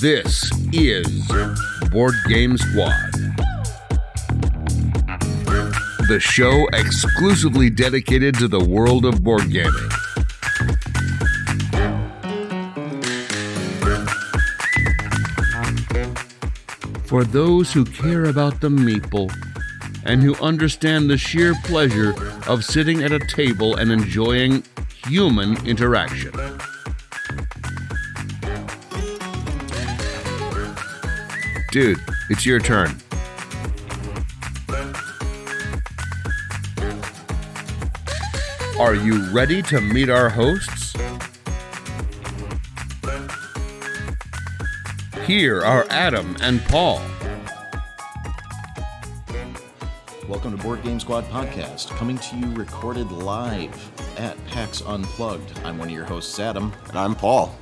This is Board Game Squad, the show exclusively dedicated to the world of board gaming. For those who care about the meeple and who understand the sheer pleasure of sitting at a table and enjoying human interaction. Dude, it's your turn. Are you ready to meet our hosts? Here are Adam and Paul. Welcome to Board Game Squad Podcast, coming to you recorded live at PAX Unplugged. I'm one of your hosts, Adam. And I'm Paul.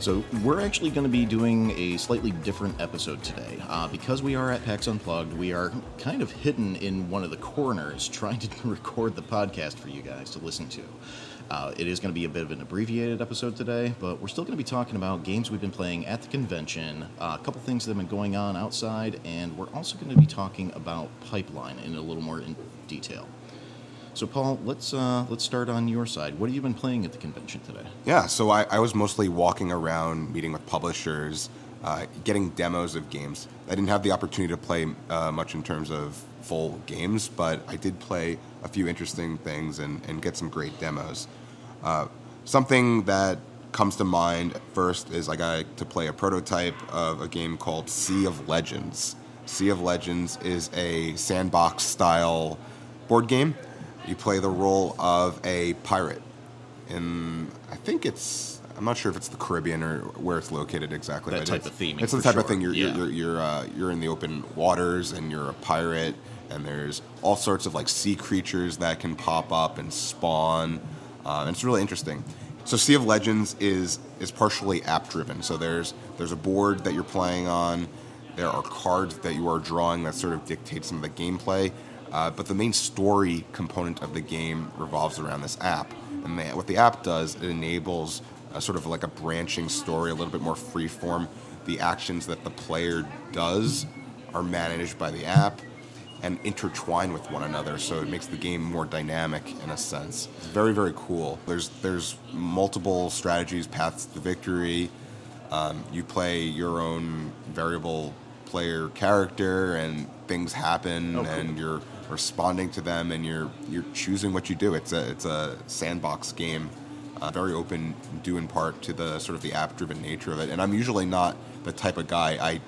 So, we're actually going to be doing a slightly different episode today. Uh, because we are at PAX Unplugged, we are kind of hidden in one of the corners trying to record the podcast for you guys to listen to. Uh, it is going to be a bit of an abbreviated episode today, but we're still going to be talking about games we've been playing at the convention, uh, a couple things that have been going on outside, and we're also going to be talking about Pipeline in a little more in detail. So, Paul, let's uh, let's start on your side. What have you been playing at the convention today? Yeah, so I, I was mostly walking around, meeting with publishers, uh, getting demos of games. I didn't have the opportunity to play uh, much in terms of full games, but I did play a few interesting things and, and get some great demos. Uh, something that comes to mind first is I got to play a prototype of a game called Sea of Legends. Sea of Legends is a sandbox style board game. You play the role of a pirate. In I think it's I'm not sure if it's the Caribbean or where it's located exactly. That but type it's, of theming, It's the type of thing you're Yeah. you're you're, uh, you're in the open waters and you're a pirate and there's all sorts of like sea creatures that can pop up and spawn. Uh, and it's really interesting. So Sea of Legends is is partially app driven. So there's there's a board that you're playing on. There are cards that you are drawing that sort of dictate some of the gameplay. Uh, but the main story component of the game revolves around this app. And the, what the app does, it enables a sort of like a branching story, a little bit more freeform. The actions that the player does are managed by the app and intertwine with one another, so it makes the game more dynamic in a sense. It's very, very cool. There's there's multiple strategies, paths to victory. Um, you play your own variable player character, and things happen, Oh, cool. and you're responding to them, and you're you're choosing what you do. It's a it's a sandbox game, uh, very open, due in part to the sort of the app-driven nature of it. And I'm usually not the type of guy I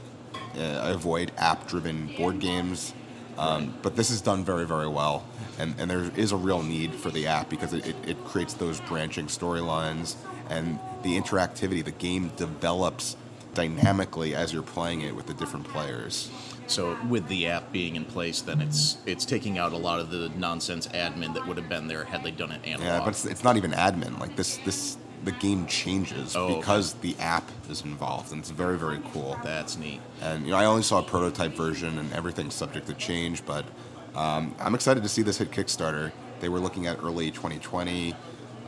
uh, I avoid app-driven board games. Um, but this is done very, very well, and, and there is a real need for the app because it, it, it creates those branching storylines and the interactivity. The game develops dynamically as you're playing it with the different players. So, with the app being in place, then it's it's taking out a lot of the nonsense admin that would have been there had they done it analog. Yeah, but it's, it's not even admin. Like this, this the game changes Oh, okay. because the app is involved, and it's very, very cool. That's neat. And you know, I only saw a prototype version, and everything's subject to change. But um, I'm excited to see this hit Kickstarter. They were looking at early 2020,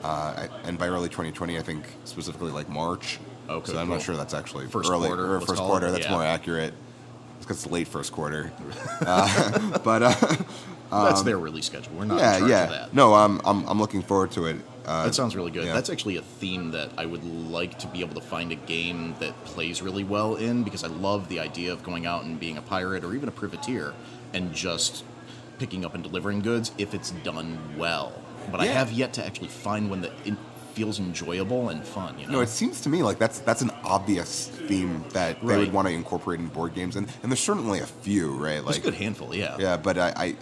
uh, and by early 2020, I think specifically like March. Okay, so I'm cool. not sure that's actually First early quarter, or first quarter. That's yeah. more accurate. Because it's late first quarter. uh, but uh, That's their release schedule. We're not in yeah, yeah. No, I'm, I'm I'm looking forward to it. Uh, That sounds really good. yeah. That's actually a theme that I would like to be able to find a game that plays really well in because I love the idea of going out and being a pirate or even a privateer and just picking up and delivering goods if it's done well. But I have yet to actually find one that it feels enjoyable and fun. You know, No, it seems to me like that's that's an obvious theme that they Right. would want to incorporate in board games, and, and there's certainly a few, right? There's a good handful. Yeah. yeah, but I, I,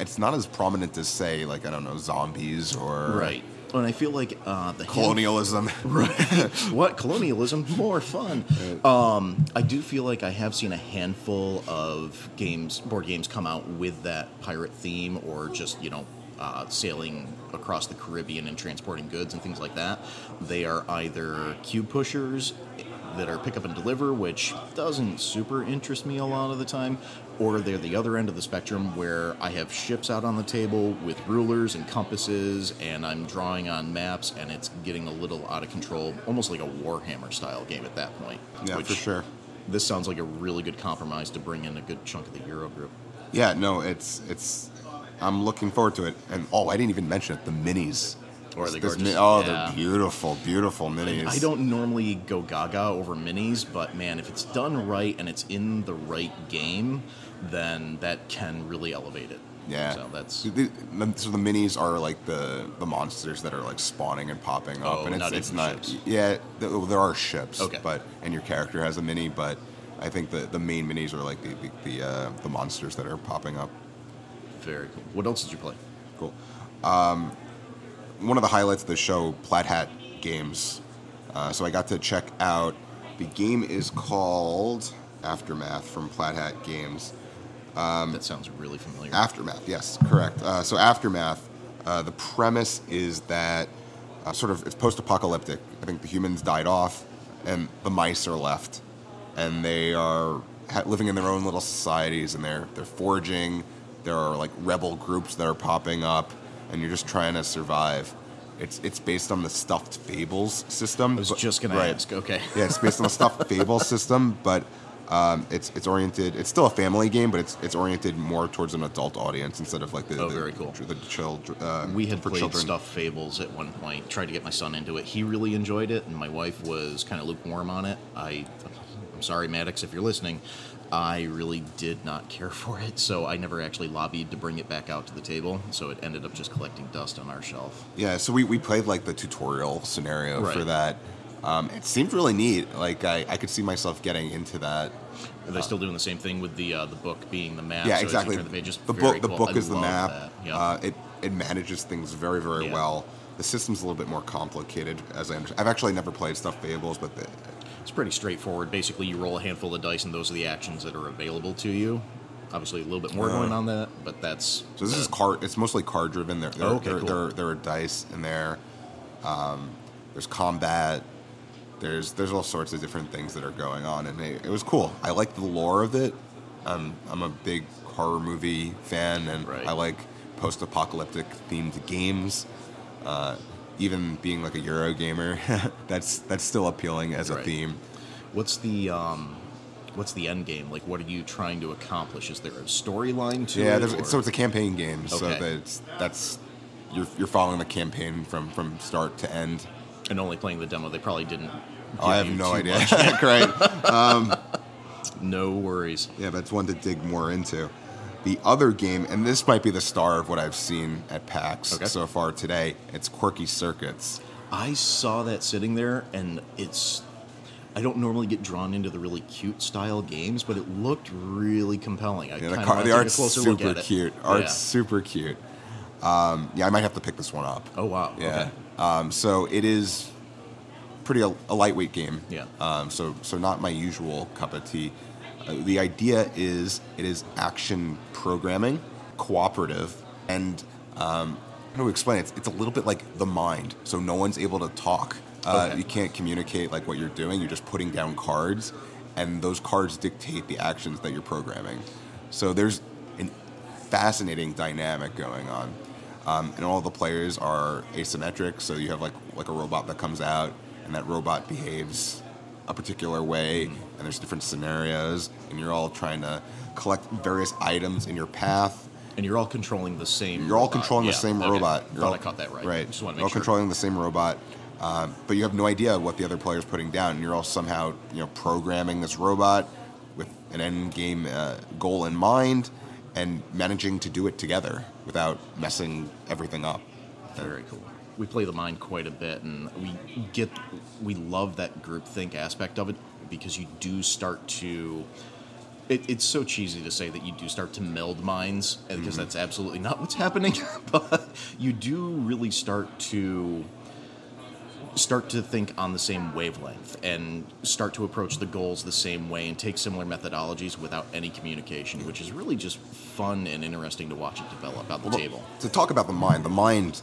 it's not as prominent as say like I don't know zombies or Right. And I feel like uh, the hand- colonialism. Right. what colonialism? More fun. Um, I do feel like I have seen a handful of games, board games, come out with that pirate theme, or just you know, uh, sailing across the Caribbean and transporting goods and things like that. They are either cube pushers, that are pick up and deliver, which doesn't super interest me a lot of the time, or they're the other end of the spectrum where I have ships out on the table with rulers and compasses, and I'm drawing on maps, and it's getting a little out of control, almost like a Warhammer style game at that point. Yeah, which for sure. This sounds like a really good compromise to bring in a good chunk of the Euro group. Yeah, no, it's it's. I'm looking forward to it. And oh, I didn't even mention it. The minis. Or the gorgeous- oh, yeah. they're beautiful, beautiful minis. I don't normally go gaga over minis, but man, if it's done right and it's in the right game, then that can really elevate it. Yeah. So that's The- the- so the minis are like the the monsters that are like spawning and popping up, Oh, and it's not it's not. ships. Yeah, th- there are ships. Okay. But and your character has a mini, but I think the the main minis are like the the the, uh, the monsters that are popping up. Very cool. What else did you play? Cool. Um, one of the highlights of the show, Plaid Hat Games. Uh, so I got to check out. The game is called Aftermath from Plaid Hat Games. Um, that sounds really familiar. Aftermath, yes, correct. Uh, so Aftermath, uh, the premise is that uh, sort of it's post-apocalyptic. I think the humans died off, and the mice are left, and they are ha- living in their own little societies, and they're they're foraging. There are like rebel groups that are popping up, and you're just trying to survive. It's it's based on the stuffed fables system. I was but- just gonna right. ask. Okay. Yeah, it's based on the stuffed fable system, but um, it's it's oriented. It's still a family game, but it's it's oriented more towards an adult audience instead of like the Oh, the, very cool. the children. Uh, We had played children. Stuffed Fables at one point. Tried to get my son into it. He really enjoyed it, and my wife was kind of lukewarm on it. I, I'm sorry, Maddox, if you're listening. I really did not care for it, so I never actually lobbied to bring it back out to the table. So it ended up just collecting dust on our shelf. Yeah, so we, we played like the tutorial scenario for that. Um, it seemed really neat. Like I, I could see myself getting into that. Are they still doing the same thing with the uh, the book being the map? yeah, so exactly. the pages? the book the cool. book I is the map. Yeah. Uh, it it manages things very very Yeah. well. The system's a little bit more complicated, as I understand. I've actually never played Stuffed Fables, but the, It's pretty straightforward. Basically, you roll a handful of dice, and those are the actions that are available to you. Obviously, a little bit more going on that, but that's So this is card. It's mostly car driven. There, there, Oh, okay, there, cool. there, there are dice in there. Um, there's combat. There's there's all sorts of different things that are going on, and it, it was cool. I like the lore of it. Um, I'm a big horror movie fan, and Right. I like post-apocalyptic themed games. Uh, even being like a Euro gamer, that's that's still appealing as a theme. What's the um, what's the end game? Like, what are you trying to accomplish? Is there a storyline to Yeah, it? there's, or- so it's a campaign game. So that's that's you're, you're following the campaign from from start to end. and only playing the demo. They probably didn't. Oh, I have no idea. Great. no worries. Yeah, that's one to dig more into. The other game, and this might be the star of what I've seen at PAX Okay. so far today, it's Quirky Circuits. I saw that sitting there, and it's. I don't normally get drawn into the really cute style games, but it looked really compelling. I Yeah, the, car, the art's super cute. Yeah. Art's super cute. Um, yeah, I might have to pick this one up. Oh wow. Yeah. Okay. Um, so it is pretty a, a lightweight game. Yeah. Um, so so not my usual cup of tea. The idea is it is action programming, cooperative, and um, how do we explain it? It's, it's a little bit like the mind. So no one's able to talk. Uh, Okay. You can't communicate like what you're doing. You're just putting down cards, and those cards dictate the actions that you're programming. So there's a fascinating dynamic going on. Um, and all the players are asymmetric, so you have like like a robot that comes out, and that robot behaves a particular way, and there's different scenarios, and you're all trying to collect various items in your path. And you're all controlling the same. You're all robot. controlling Yeah, the same okay. robot. You're Thought all, I caught that right. Right. Just want to you're all sure. controlling the same robot, um, but you have no idea what the other player's putting down. And you're all somehow you know programming this robot with an end game uh, goal in mind, and managing to do it together without messing everything up. Very cool. We play the mind quite a bit, and we get we love that groupthink aspect of it because you do start to. It, it's so cheesy to say that you do start to meld minds, uh, because mm-hmm. that's absolutely not what's happening. but you do really start to start to think on the same wavelength and start to approach the goals the same way and take similar methodologies without any communication, which is really just fun and interesting to watch it develop at the Well, table. To talk about the mind, the mind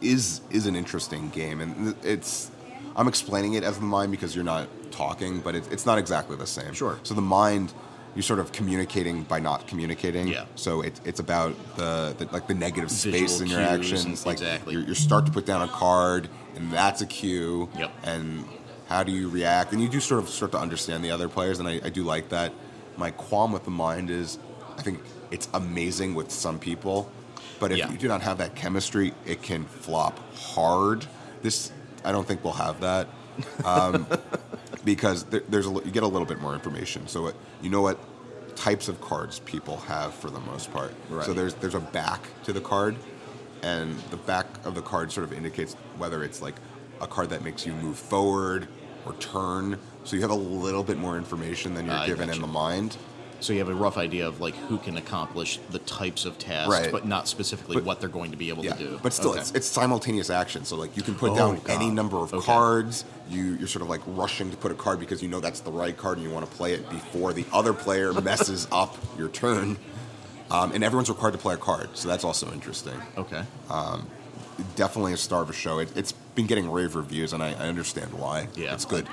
is is an interesting game, and it's. I'm explaining it as the mind because you're not talking, but it, it's not exactly the same. Sure. So the mind, you're sort of communicating by not communicating. Yeah. So it, it's about the, the like the negative space Visual in your actions. and- like exactly. You you start to put down a card, and that's a cue. Yep. And how do you react? And you do sort of start to understand the other players, and I, I do like that. My qualm with the mind is, I think it's amazing with some people, but if Yeah. you do not have that chemistry, it can flop hard. This, I don't think we'll have that. Um, because there, there's a, you get a little bit more information. So it, you know what types of cards people have for the most part. Right. So there's there's a back to the card, and the back of the card sort of indicates whether it's like a card that makes you move forward or turn. So you have a little bit more information than you're given in the mind. So you have a rough idea of like who can accomplish the types of tasks, Right. but not specifically But- what they're going to be able Yeah, to do. but still, Okay. it's, it's simultaneous action. So like you can put Oh, down God. any number of Okay. cards. You you're sort of like rushing to put a card because you know that's the right card and you want to play it before the other player messes up your turn. Um, and everyone's required to play a card, so that's also interesting. okay. Definitely a star of a show. It, it's been getting rave reviews, and I, I understand why. Yeah, it's good.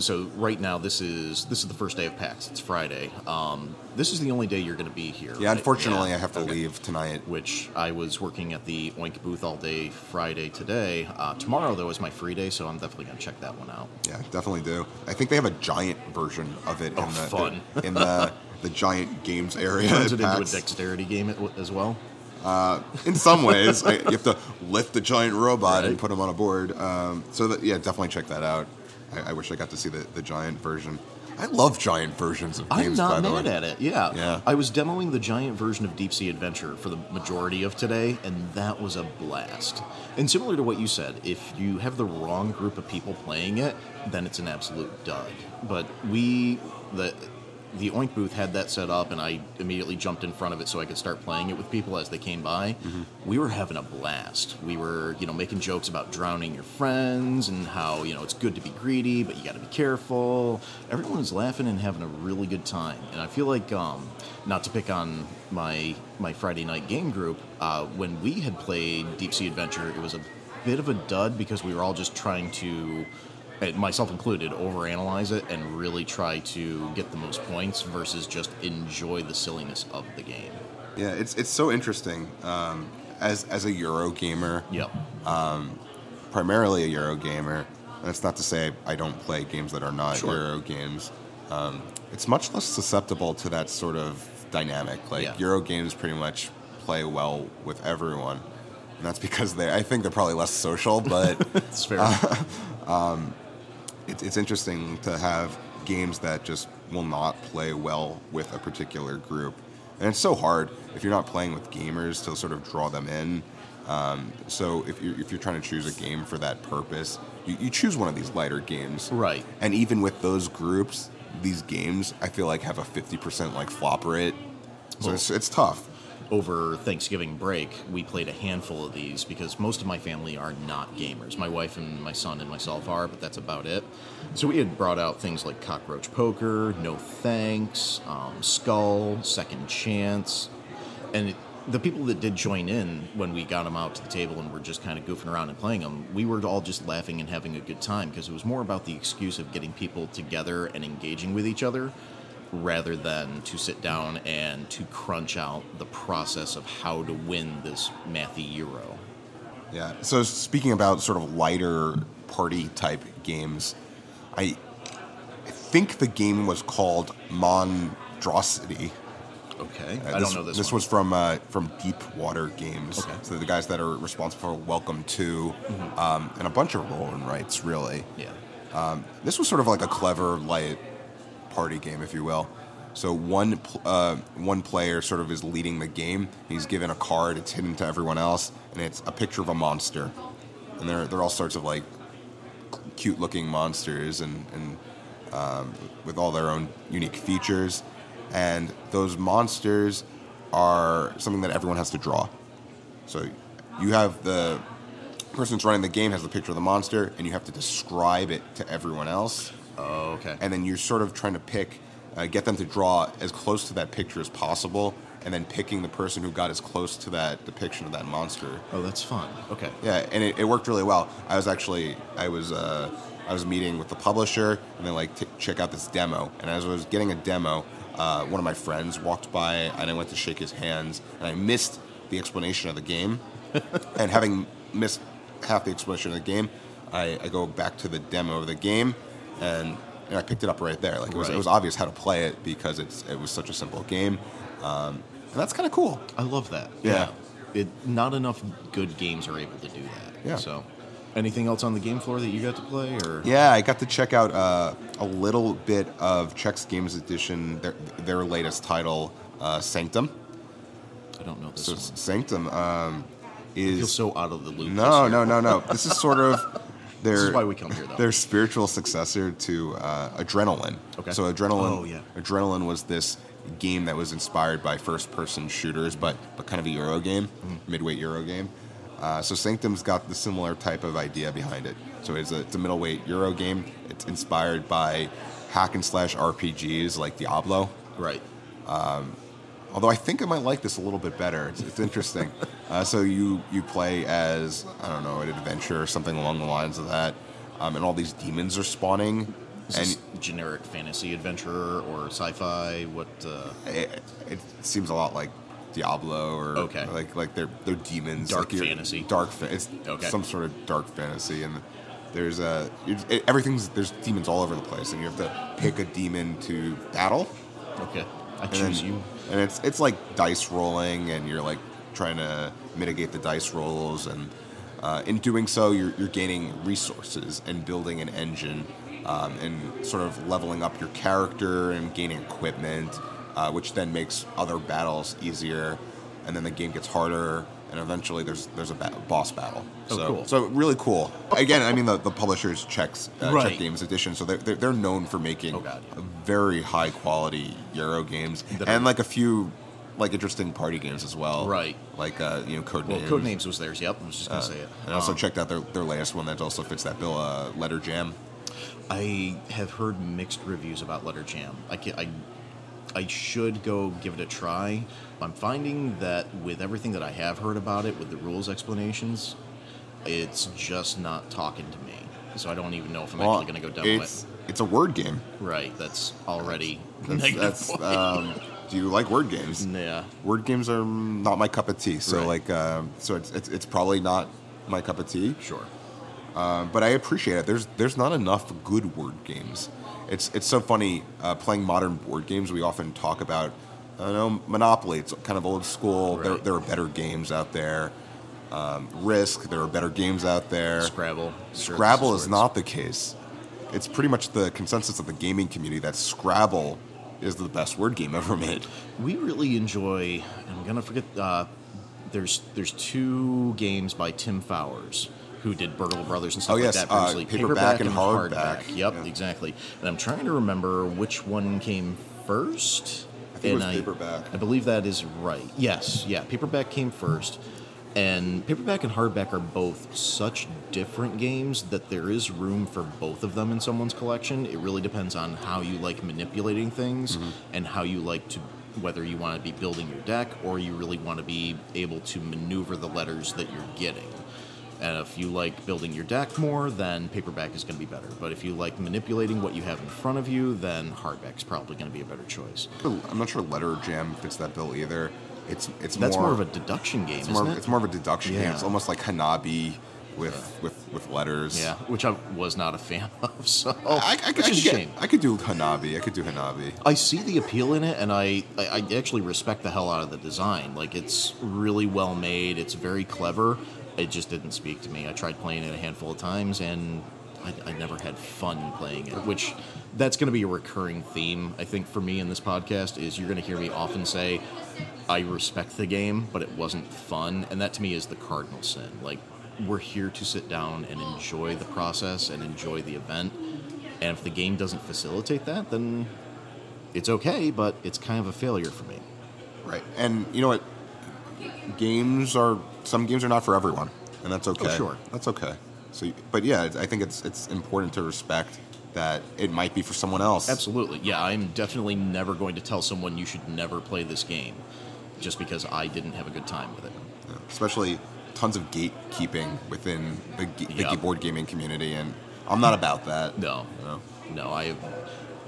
So right now, this is this is the first day of PAX. It's Friday. Um, this is the only day you're going to be here. Yeah, right? unfortunately, Yeah. I have to Okay. leave tonight. Which I was working at the Oink booth all day Friday today. Uh, tomorrow though is my free day, so I'm definitely going to check that one out. Yeah, definitely do. I think they have a giant version of it Oh, in the fun. in the the giant games area. Turns it into a dexterity game as well. In some ways, I, you have to lift the giant robot and put him on a board. Um, so that, yeah, definitely check that out. I, I wish I got to see the, the giant version. I love giant versions of games. I'm not the mad way. at it. Yeah. Yeah. I was demoing the giant version of Deep Sea Adventure for the majority of today, and that was a blast. And similar to what you said, if you have the wrong group of people playing it, then it's an absolute dud. But we, the the Oink booth had that set up, and I immediately jumped in front of it so I could start playing it with people as they came by. We were having a blast. We were, you know, making jokes about drowning your friends and how you know it's good to be greedy, but you got to be careful. Everyone was laughing and having a really good time, and I feel like, um, not to pick on my my Friday night game group, uh, when we had played Deep Sea Adventure, it was a bit of a dud because we were all just trying to myself included, overanalyze it and really try to get the most points versus just enjoy the silliness of the game. Yeah, it's it's so interesting. Um, as as a Euro gamer, Yep. primarily a Euro gamer. And that's not to say I don't play games that are not Sure. Euro games. Um, it's much less susceptible to that sort of dynamic. Like Yeah. Euro games pretty much play well with everyone, and that's because they. I think they're probably less social, but It's fair. it's, it's interesting to have games that just will not play well with a particular group. And it's so hard if you're not playing with gamers to sort of draw them in. Um, so if you're, if you're trying to choose a game for that purpose, you, you choose one of these lighter games. Right. And even with those groups, these games I feel like have a 50% like flop rate. So Well- it's, it's tough. Over Thanksgiving break, we played a handful of these because most of my family are not gamers. My wife and my son and myself are, but that's about it. So we had brought out things like Cockroach Poker, No Thanks, um, Skull, Second Chance, and it, the people that did join in when we got them out to the table and were just kind of goofing around and playing them, we were all just laughing and having a good time because it was more about the excuse of getting people together and engaging with each other rather than to sit down and to crunch out the process of how to win this mathy euro. Yeah. So speaking about sort of lighter party type games, I I think the game was called Mondrosity. Okay, Uh, I don't know this. This one. was from uh, from Deep Water Games. Okay. So the guys that are responsible for Welcome to, um, and a bunch of roll and rights really. yeah. This was sort of like a clever light party game, if you will. So one uh, one player sort of is leading the game. He's given a card. It's hidden to everyone else, and it's a picture of a monster. And they're they're all sorts of like cute looking monsters, and and um, with all their own unique features. And those monsters are something that everyone has to draw. So you have the person who's running the game has the picture of the monster, and you have to describe it to everyone else. Oh, okay. And then you're sort of trying to pick, uh, get them to draw as close to that picture as possible, and then picking the person who got as close to that depiction of that monster. oh, that's fun. Okay. Yeah, and it, it worked really well. I was actually, I was, uh, I was meeting with the publisher and then like t- check out this demo. And as I was getting a demo, uh, one of my friends walked by and I went to shake his hands and I missed the explanation of the game. and having missed half the explanation of the game, I, I go back to the demo of the game and, and I picked it up right there. Like it was, it was obvious how to play it because it's it was such a simple game. Um, and that's kind of cool. I love that. Yeah. It not enough good games are able to do that. Yeah. So, anything else on the game floor that you got to play, or Yeah, I got to check out uh, a little bit of Czech Games Edition, their, their latest title, uh, Sanctum. I don't know this So one. Sanctum um, I feel is so out of the loop. no, no, no, no. This is sort of their This is why we come here, though. their spiritual successor to uh, Adrenaline. Okay. So Adrenaline, Oh, yeah. Adrenaline was this game that was inspired by first-person shooters, but but kind of a Euro game, Mm-hmm. midweight Euro game. Uh, so Sanctum's got the similar type of idea behind it. So it's a, it's a middleweight Euro game. It's inspired by hack and slash RPGs like Diablo. Right. Although I think I might like this a little bit better. It's, it's interesting. uh, so you you play as I don't know an adventure or something along the lines of that, um, and all these demons are spawning, Is and this generic fantasy adventure or sci-fi? What? Uh, it, it seems a lot like Diablo or Okay. like like they're they're demons. Dark like fantasy. Dark. Fa- it's Okay. some sort of dark fantasy, and there's a it, everything's there's demons all over the place, and you have to pick a demon to battle. okay. I choose then- you. And it's it's like dice rolling, and you're like trying to mitigate the dice rolls, and uh, in doing so, you're you're gaining resources and building an engine, um, and sort of leveling up your character and gaining equipment, uh, which then makes other battles easier, and then the game gets harder. And eventually, there's there's a ba- boss battle. Oh, so, cool. so really cool. Again, I mean the, the publisher's checks uh, Right. Czech Games Edition, so they're, they're they're known for making Oh, God, yeah. very high quality Euro games That and are- like a few like interesting party games as well. Right. Like uh, you know, Code Well, Names. Codenames was theirs. Yep. I was just gonna Uh, say it. and I also Um, checked out their, their latest one that also fits that bill, uh, Letter Jam. I have heard mixed reviews about Letter Jam. I can't. I I should go give it a try. I'm finding that with everything that I have heard about it, with the rules explanations, it's just not talking to me. So I don't even know if I'm actually going to go down it's, it. It's a word game. Right. That's already That's, negative that's um, do you like word games? yeah. Word games are not my cup of tea. So Right. like, um, so it's, it's it's probably not my cup of tea. Sure. Um, but I appreciate it. There's there's not enough good word games. It's it's so funny uh, playing modern board games. We often talk about I don't know Monopoly. It's kind of old school. There Right. there are better games out there. Um, Risk. There are better games out there. Scrabble. Scrabble is not the case. It's pretty much the consensus of the gaming community that Scrabble is the best word game ever made. We really enjoy. I'm gonna forget. Uh, there's there's two games by Tim Fowers who did Burgle Brothers and stuff Oh, like that uh, previously. paperback and hardback. Yep, Yeah. exactly. And I'm trying to remember which one came first. I think it and was paperback. I believe that is right. Yes, yeah, paperback came first. And paperback and hardback are both such different games that there is room for both of them in someone's collection. It really depends on how you like manipulating things Mm-hmm. and how you like to whether you want to be building your deck or you really want to be able to maneuver the letters that you're getting. And if you like building your deck more, then paperback is going to be better. But if you like manipulating what you have in front of you, then hardback's probably going to be a better choice. I'm not sure Letter Jam fits that bill either. It's it's That's more, more, of a deduction game, It's isn't more, it? it's more of a deduction game. It's almost like Hanabi with with with letters. Yeah, which I was not a fan of. So, I, I, I, could is a get- shame. I could do Hanabi. I could do Hanabi. I see the appeal in it, and I, I I actually respect the hell out of the design. Like it's really well made. It's very clever. It just didn't speak to me. I tried playing it a handful of times, and I, I never had fun playing it. Which that's going to be a recurring theme, I think, for me in this podcast. Is you're going to hear me often say, "I respect the game, but it wasn't fun," and that to me is the cardinal sin. Like we're here to sit down and enjoy the process and enjoy the event. And if the game doesn't facilitate that, then it's okay, but it's kind of a failure for me. Right. And you know what? Games are some games are not for everyone, and that's oh, okay. Oh, sure. That's okay. So, but yeah, I think it's it's important to respect that it might be for someone else. Absolutely. Yeah, I'm definitely never going to tell someone you should never play this game just because I didn't have a good time with it. especially tons of gatekeeping within the, the Yep. board gaming community and I'm not about that. No, No. no. I have,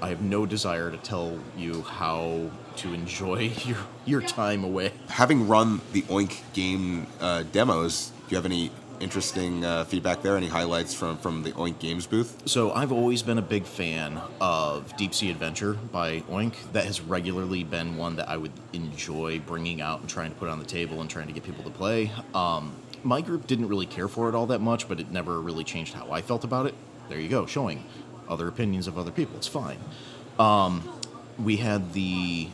I have no desire to tell you how to enjoy your your time away. Having run the Oink game uh, demos, do you have any interesting uh, feedback there? Any highlights from from the Oink Games booth? So I've always been a big fan of Deep Sea Adventure by Oink. That has regularly been one that I would enjoy bringing out and trying to put on the table and trying to get people to play. Um, my group didn't really care for it all that much, but it never really changed how I felt about it. There you go, showing other opinions of other people. It's fine. Um, we had the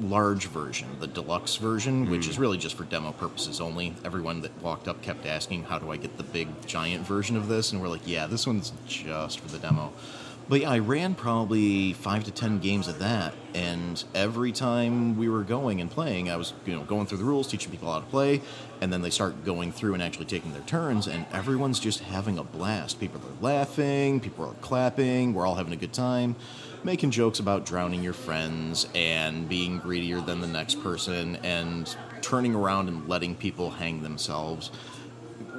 large version, the deluxe version, which is hmm. really just for demo purposes only. Everyone that walked up kept asking, "How do I get the big giant version of this?" And we're like, "Yeah, this one's just for the demo." But yeah, I ran probably five to ten games of that, and every time we were going and playing, I was you know going through the rules, teaching people how to play, and then they start going through and actually taking their turns, and everyone's just having a blast. People are laughing, people are clapping, we're all having a good time making jokes about drowning your friends and being greedier than the next person and turning around and letting people hang themselves.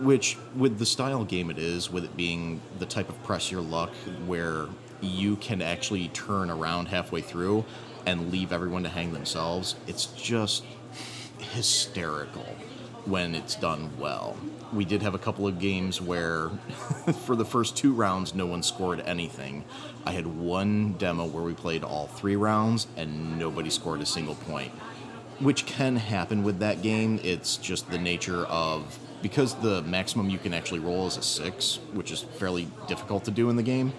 Which, with the style game it is, with it being the type of press your luck where you can actually turn around halfway through and leave everyone to hang themselves, it's just hysterical when it's done well. We did have a couple of games where, for the first two rounds, no one scored anything. I had one demo where we played all three rounds and nobody scored a single point, which can happen with that game. It's just the nature of because the maximum you can actually roll is a six, which is fairly difficult to do in the game,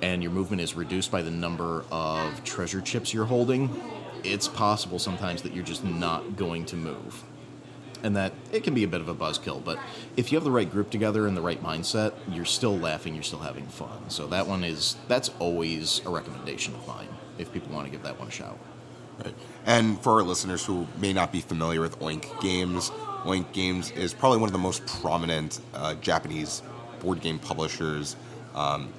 and your movement is reduced by the number of treasure chips you're holding. It's possible sometimes that you're just not going to move and that it can be a bit of a buzzkill. But if you have the right group together and the right mindset, you're still laughing, you're still having fun. So that one is that's always a recommendation of mine if people want to give that one a shout. Right. And for our listeners who may not be familiar with Oink Games, Oink Games is probably one of the most prominent uh, Japanese board game publishers um,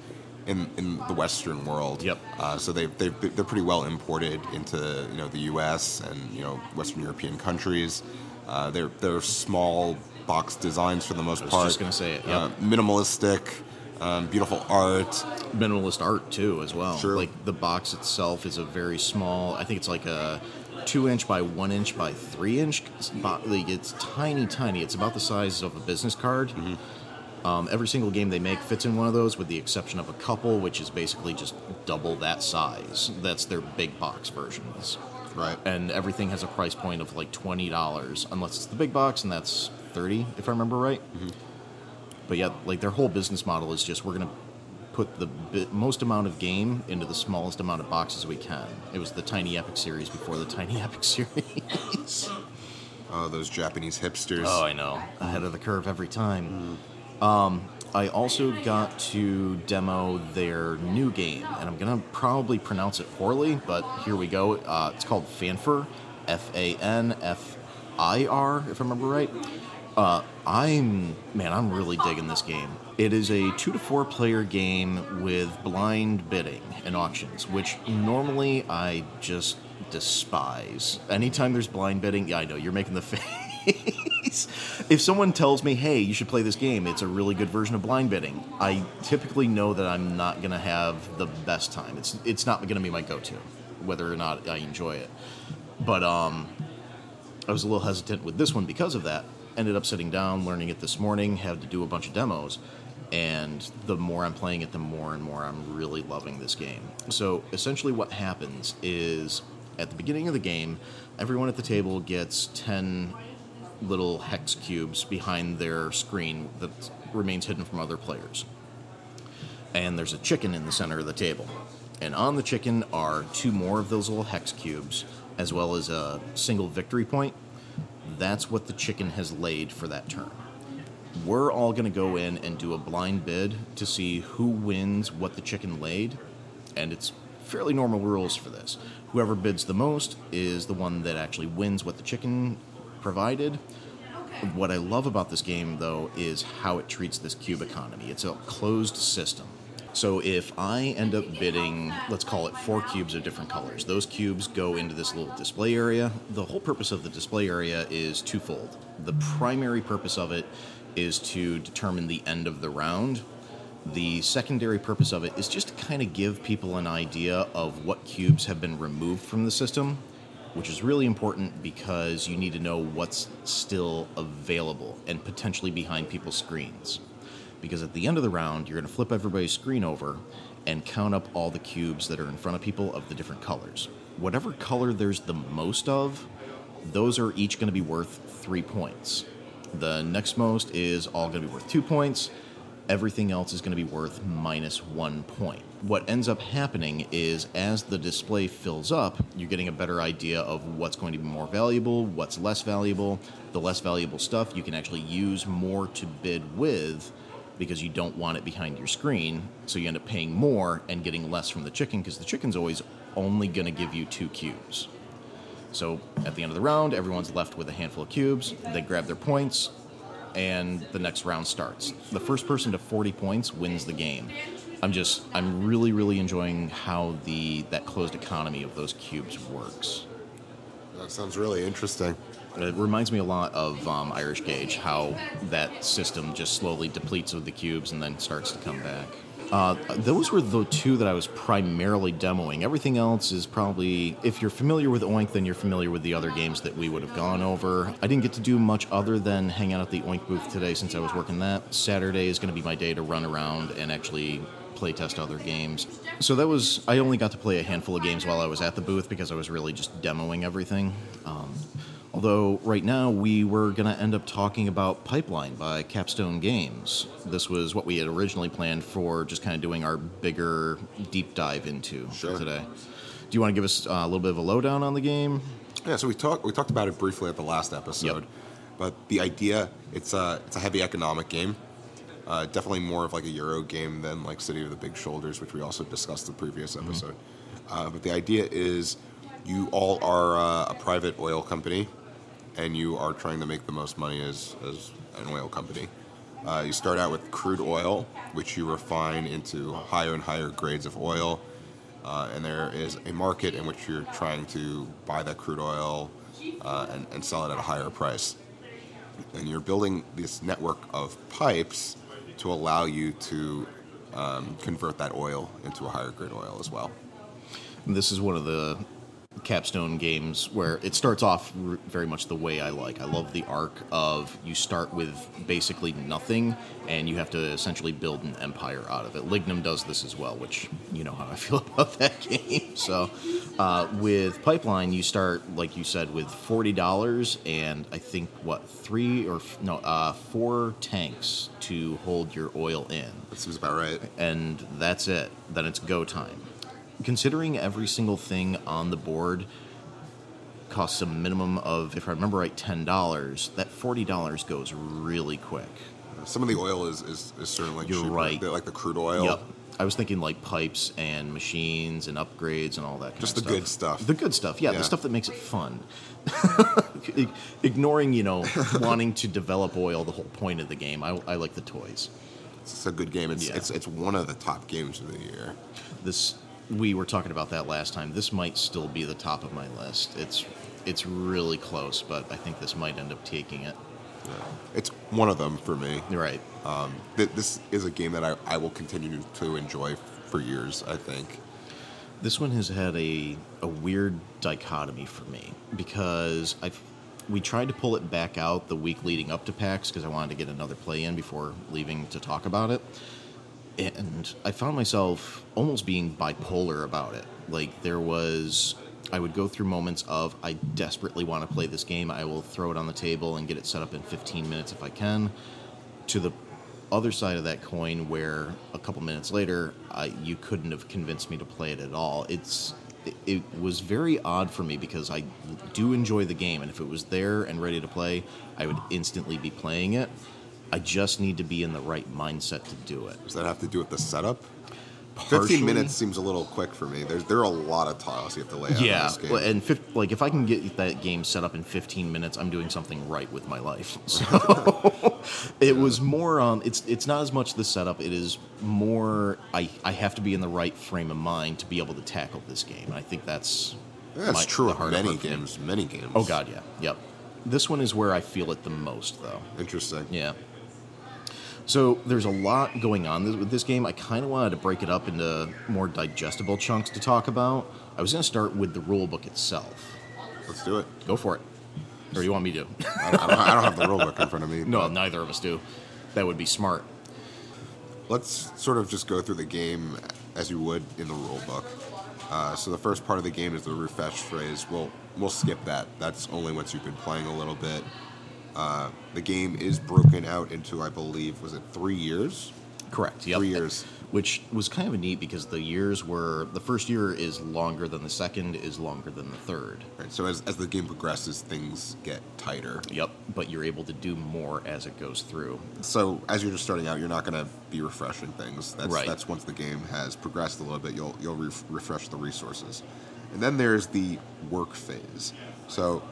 in, in the Western world. Yep. Uh, so they they they're pretty well imported into you know the U.S. and you know Western European countries. Uh, they're they're small box designs for the most was part. just gonna say it, yep. Uh, minimalistic, um, beautiful art. Minimalist art too, as well. Sure. Like the box itself is a very small. I think it's like a two inch by one inch by three inch. Like it's tiny, tiny. It's about the size of a business card. Um, every single game they make fits in one of those, with the exception of a couple, which is basically just double that size. That's their big box versions. Right. and everything has a price point of like twenty dollars, unless it's the big box, and that's thirty, if I remember right. But yeah, like their whole business model is just we're gonna put the bi- most amount of game into the smallest amount of boxes we can. It was the Tiny Epic series before the Tiny Epic series. Oh, those Japanese hipsters. oh, I know, ahead of the curve every time. Um, I also got to demo their new game, and I'm gonna probably pronounce it poorly, but here we go. Uh, it's called Fanfir, F A N F I R, if I remember right. Uh, I'm man, I'm really digging this game. It is a two to four player game with blind bidding and auctions, which normally I just despise. Anytime there's blind bidding, yeah, I know you're making the face. If someone tells me, "Hey, you should play this game. It's a really good version of blind bidding," I typically know that I'm not gonna have the best time. It's it's not gonna be my go-to, whether or not I enjoy it. But um, I was a little hesitant with this one because of that. Ended up sitting down, learning it this morning, had to do a bunch of demos. And the more I'm playing it, the more and more I'm really loving this game. So essentially, what happens is at the beginning of the game, everyone at the table gets 10 little hex cubes behind their screen that remains hidden from other players and there's a chicken in the center of the table. And on the chicken are two more of those little hex cubes, as well as a single victory point. That's what the chicken has laid for that turn. We're all going to go in and do a blind bid to see who wins what the chicken laid, and it's fairly normal rules for this. Whoever bids the most is the one that actually wins what the chicken provided. What I love about this game, though, is how it treats this cube economy. It's a closed system. So if I end up bidding, let's call it four cubes of different colors, those cubes go into this little display area. The whole purpose of the display area is twofold. The primary purpose of it is to determine the end of the round, The secondary purpose of it is just to kind of give people an idea of what cubes have been removed from the system, which is really important because you need to know what's still available and potentially behind people's screens. Because at the end of the round, you're going to flip everybody's screen over and count up all the cubes that are in front of people of the different colors. Whatever color there's the most of, those are each going to be worth three points. The next most is all going to be worth two points. Everything else is going to be worth minus one point. What ends up happening is as the display fills up, you're getting a better idea of what's going to be more valuable, what's less valuable. The less valuable stuff you can actually use more to bid with because you don't want it behind your screen. So you end up paying more and getting less from the chicken because the chicken's always only going to give you two cubes. So at the end of the round, everyone's left with a handful of cubes. They grab their points, and the next round starts. The first person to 40 points wins the game. I'm just, I'm really, really enjoying how the that closed economy of those cubes works. That sounds really interesting. It reminds me a lot of um, Irish Gauge, how that system just slowly depletes of the cubes and then starts to come back. Uh, those were the two that I was primarily demoing. Everything else is probably, if you're familiar with Oink, then you're familiar with the other games that we would have gone over. I didn't get to do much other than hang out at the Oink booth today since I was working that. Saturday is going to be my day to run around and actually play test other games. So that was, I only got to play a handful of games while I was at the booth because I was really just demoing everything. Um, Although, right now, we were going to end up talking about Pipeline by Capstone Games. This was what we had originally planned for just kind of doing our bigger deep dive into Sure. today. Do you want to give us uh, a little bit of a lowdown on the game? Yeah, so we talked we talked about it briefly at the last episode, Yep. but the idea it's a it's a heavy economic game. Uh, definitely more of like a Euro game than like City of the Big Shoulders, which we also discussed the previous episode. Uh, but the idea is you all are uh, a private oil company, and you are trying to make the most money as as an oil company. Uh, you start out with crude oil, which you refine into higher and higher grades of oil. Uh, and there is a market in which you're trying to buy that crude oil uh, and, and sell it at a higher price. And you're building this network of pipes to allow you to um, convert that oil into a higher grade oil as well. And This is one of the capstone games where it starts off r- very much the way I like. I love the arc of you start with basically nothing and you have to essentially build an empire out of it. Lignum does this as well, which you know how I feel about that game. So uh, with Pipeline, you start like you said with forty dollars and I think what three or f- no uh, four tanks to hold your oil in That seems about right. and that's it. Then it's go time. Considering every single thing on the board costs a minimum of, if I remember right, ten dollars, that forty dollars goes really quick. Some of the oil is, is, is certainly You're cheaper, right. Like the crude oil. Yep. I was thinking like pipes and machines and upgrades and all that. Kind Just the good stuff. The good stuff, yeah, Yeah. the stuff that makes it fun. Ignoring, you know, wanting to develop oil, the whole point of the game. I, I like the toys. It's a good game. It's, Yeah. it's, it's one of the top games of the year. this we were talking about that last time. This might still be the top of my list. It's it's really close, but I think this might end up taking it. It's one of them for me. Right. Um, th- this is a game that I, I will continue to enjoy for years, I think. This one has had a a weird dichotomy for me because I we tried to pull it back out the week leading up to PAX because I wanted to get another play in before leaving to talk about it. And I found myself almost being bipolar about it. Like there was I would go through moments of I desperately want to play this game. I will throw it on the table and get it set up in 15 minutes if I can. To the other side of that coin, where a couple minutes later, I, you couldn't have convinced me to play it at all. It's it, it was very odd for me because I do enjoy the game, and if it was there and ready to play, I would instantly be playing it. I just need to be in the right mindset to do it. Does that have to do with the setup? Partially- 15 minutes seems a little quick for me. There's, there are a lot of tiles you have to lay out in Yeah, this game. and fif- like if I can get that game set up in 15 minutes, I'm doing something right with my life. So it was more. Um, it's it's not as much the setup. It is more. I I have to be in the right frame of mind to be able to tackle this game. And I think that's Yeah, that's my- true of hard many part for me. games. Many games. Oh God, yeah, yep. This one is where I feel it the most, though. Interesting. Yeah. So there's a lot going on th- with this game. I kind of wanted to break it up into more digestible chunks to talk about. I was going to start with the rule book itself. Let's do it. Go for it. Or do you want me to? I don't, I don't, have the rule book in front of me. no, neither of us do. That would be smart. Let's sort of just go through the game as you would in the rule book. Uh, so the first part of the game is the refresh phrase. We'll we'll skip that. That's only once you've been playing a little bit. Uh, the game is broken out into, I believe, was it three years? Correct. Yep. Three years. Which was kind of neat because the years were the first year is longer than the second, is longer than the third. Right. So as, as the game progresses, things get tighter. Yep. But you're able to do more as it goes through. So as you're just starting out, you're not going to be refreshing things. That's Right. that's once the game has progressed a little bit, you'll you'll ref refresh the resources, and then there's the work phase. So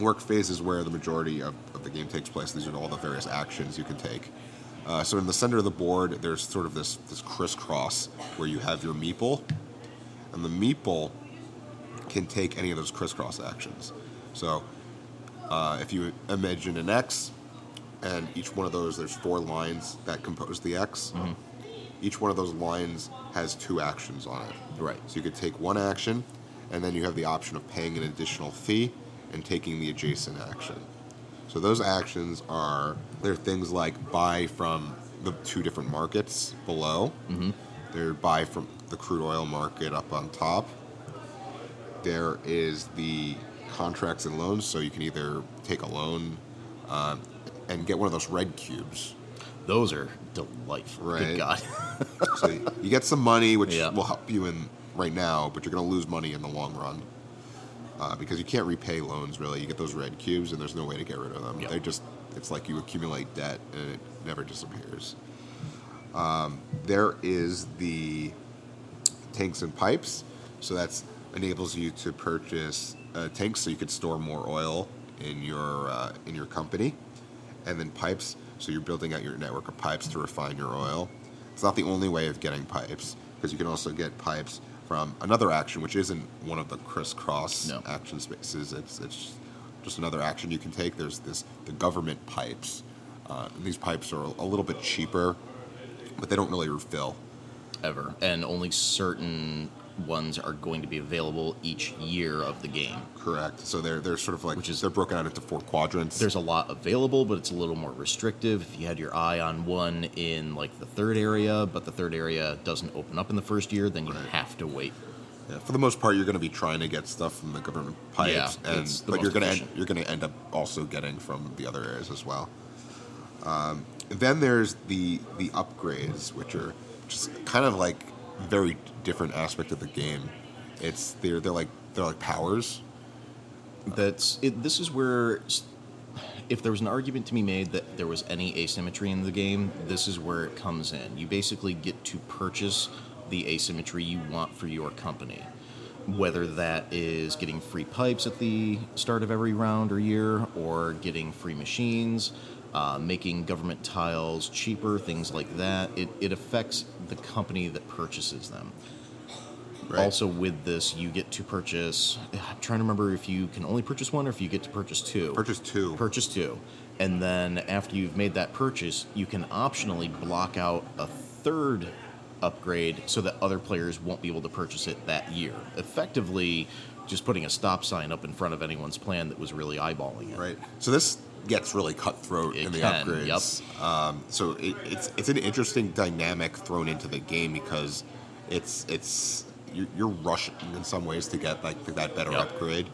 work phase is where the majority of, of the game takes place. These are all the various actions you can take. Uh, so in the center of the board, there's sort of this this crisscross where you have your meeple, and the meeple can take any of those crisscross actions. So uh, if you imagine an X, and each one of those, there's four lines that compose the X. Each one of those lines has two actions on it. Right. So you could take one action, and then you have the option of paying an additional fee and taking the adjacent action. So those actions are they're things like buy from the two different markets below. Mm-hmm. They're buy from the crude oil market up on top. There is the contracts and loans, so you can either take a loan uh, and get one of those red cubes. Those are delightful. Good Right. God. So you get some money, which Yeah. will help you in right now, but you're going to lose money in the long run uh, because you can't repay loans. Really, you get those red cubes, and there's no way to get rid of them. Yep. They just it's like you accumulate debt, and it never disappears. Um, there is the tanks and pipes, so that's enables you to purchase uh, tanks so you could store more oil in your uh, in your company, and then pipes, so you're building out your network of pipes to refine your oil. It's not the only way of getting pipes because you can also get pipes from another action, which isn't one of the crisscross No. action spaces. It's it's just another action you can take. There's this the government pipes. Uh, these pipes are a little bit cheaper, but they don't really refill. Ever. And only certain ones are going to be available each year of the game. Correct. So they're they're sort of like Which is- they're broken out into four quadrants. There's a lot available, but it's a little more restrictive. If you had your eye on one in like the third area, but the third area doesn't open up in the first year, then you Right. have to wait. Yeah, for the most part, you're going to be trying to get stuff from the government pipes, Yeah, and but you're going to you're going to end up also getting from the other areas as well. Um, then there's the the upgrades, which are just kind of like very different aspect of the game. It's they're they're like they're like powers. That's it, this is where if there was an argument to be made that there was any asymmetry in the game, this is where it comes in. You basically get to purchase the asymmetry you want for your company. Whether that is getting free pipes at the start of every round or year, or getting free machines, uh, making government tiles cheaper, things like that, it, it affects the company that purchases them. Right. Also, with this, you get to purchase. I'm trying to remember if you can only purchase one or if you get to purchase two. Purchase two. Purchase two. And then after you've made that purchase, you can optionally block out a third upgrade so that other players won't be able to purchase it that year. Effectively, just putting a stop sign up in front of anyone's plan that was really eyeballing it. Right. So this gets really cutthroat It in the can, upgrades. Um, so it, it's it's an interesting dynamic thrown into the game because it's it's you're, you're rushing in some ways to get like that better Yep. upgrade.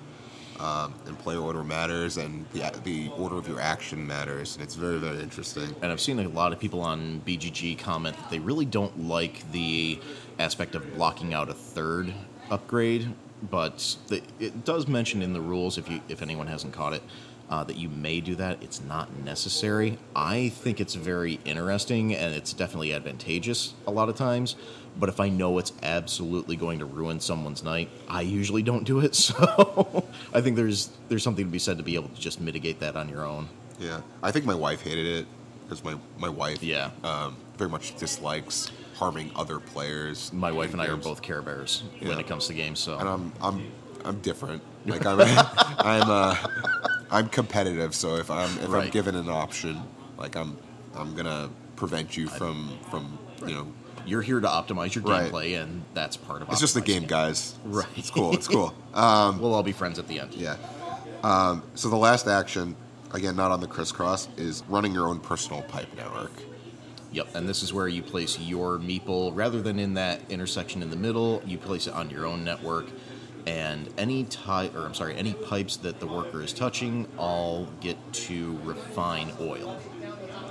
Um, and player order matters, and the the order of your action matters, and it's very very interesting. And I've seen a lot of people on BGG comment that they really don't like the aspect of blocking out a third upgrade, but the, it does mention in the rules, if you if anyone hasn't caught it, uh, that you may do that. It's not necessary. I think it's very interesting and it's definitely advantageous a lot of times. But if I know it's absolutely going to ruin someone's night, I usually don't do it. So I think there's there's something to be said to be able to just mitigate that on your own. Yeah, I think my wife hated it because my my wife Yeah. um, very much dislikes harming other players. My wife and I are both Care Bears when it comes to games. So and I'm I'm I'm different. Like I'm I'm uh, I'm competitive. So if I'm if I'm given an option, like I'm I'm gonna prevent you from from you know. You're here to optimize your Right. gameplay, and that's part of it. It's just a optimizing game, it. guys. It's- Right. It's cool. It's cool. we'll all be friends at the end. Yeah. Um, so the last action, again, not on the crisscross, is running your own personal pipe network. Yep, and this is where you place your meeple rather than in that intersection in the middle. You place it on your own network, and any tie, or I'm sorry, any pipes that the worker is touching, all get to refine oil.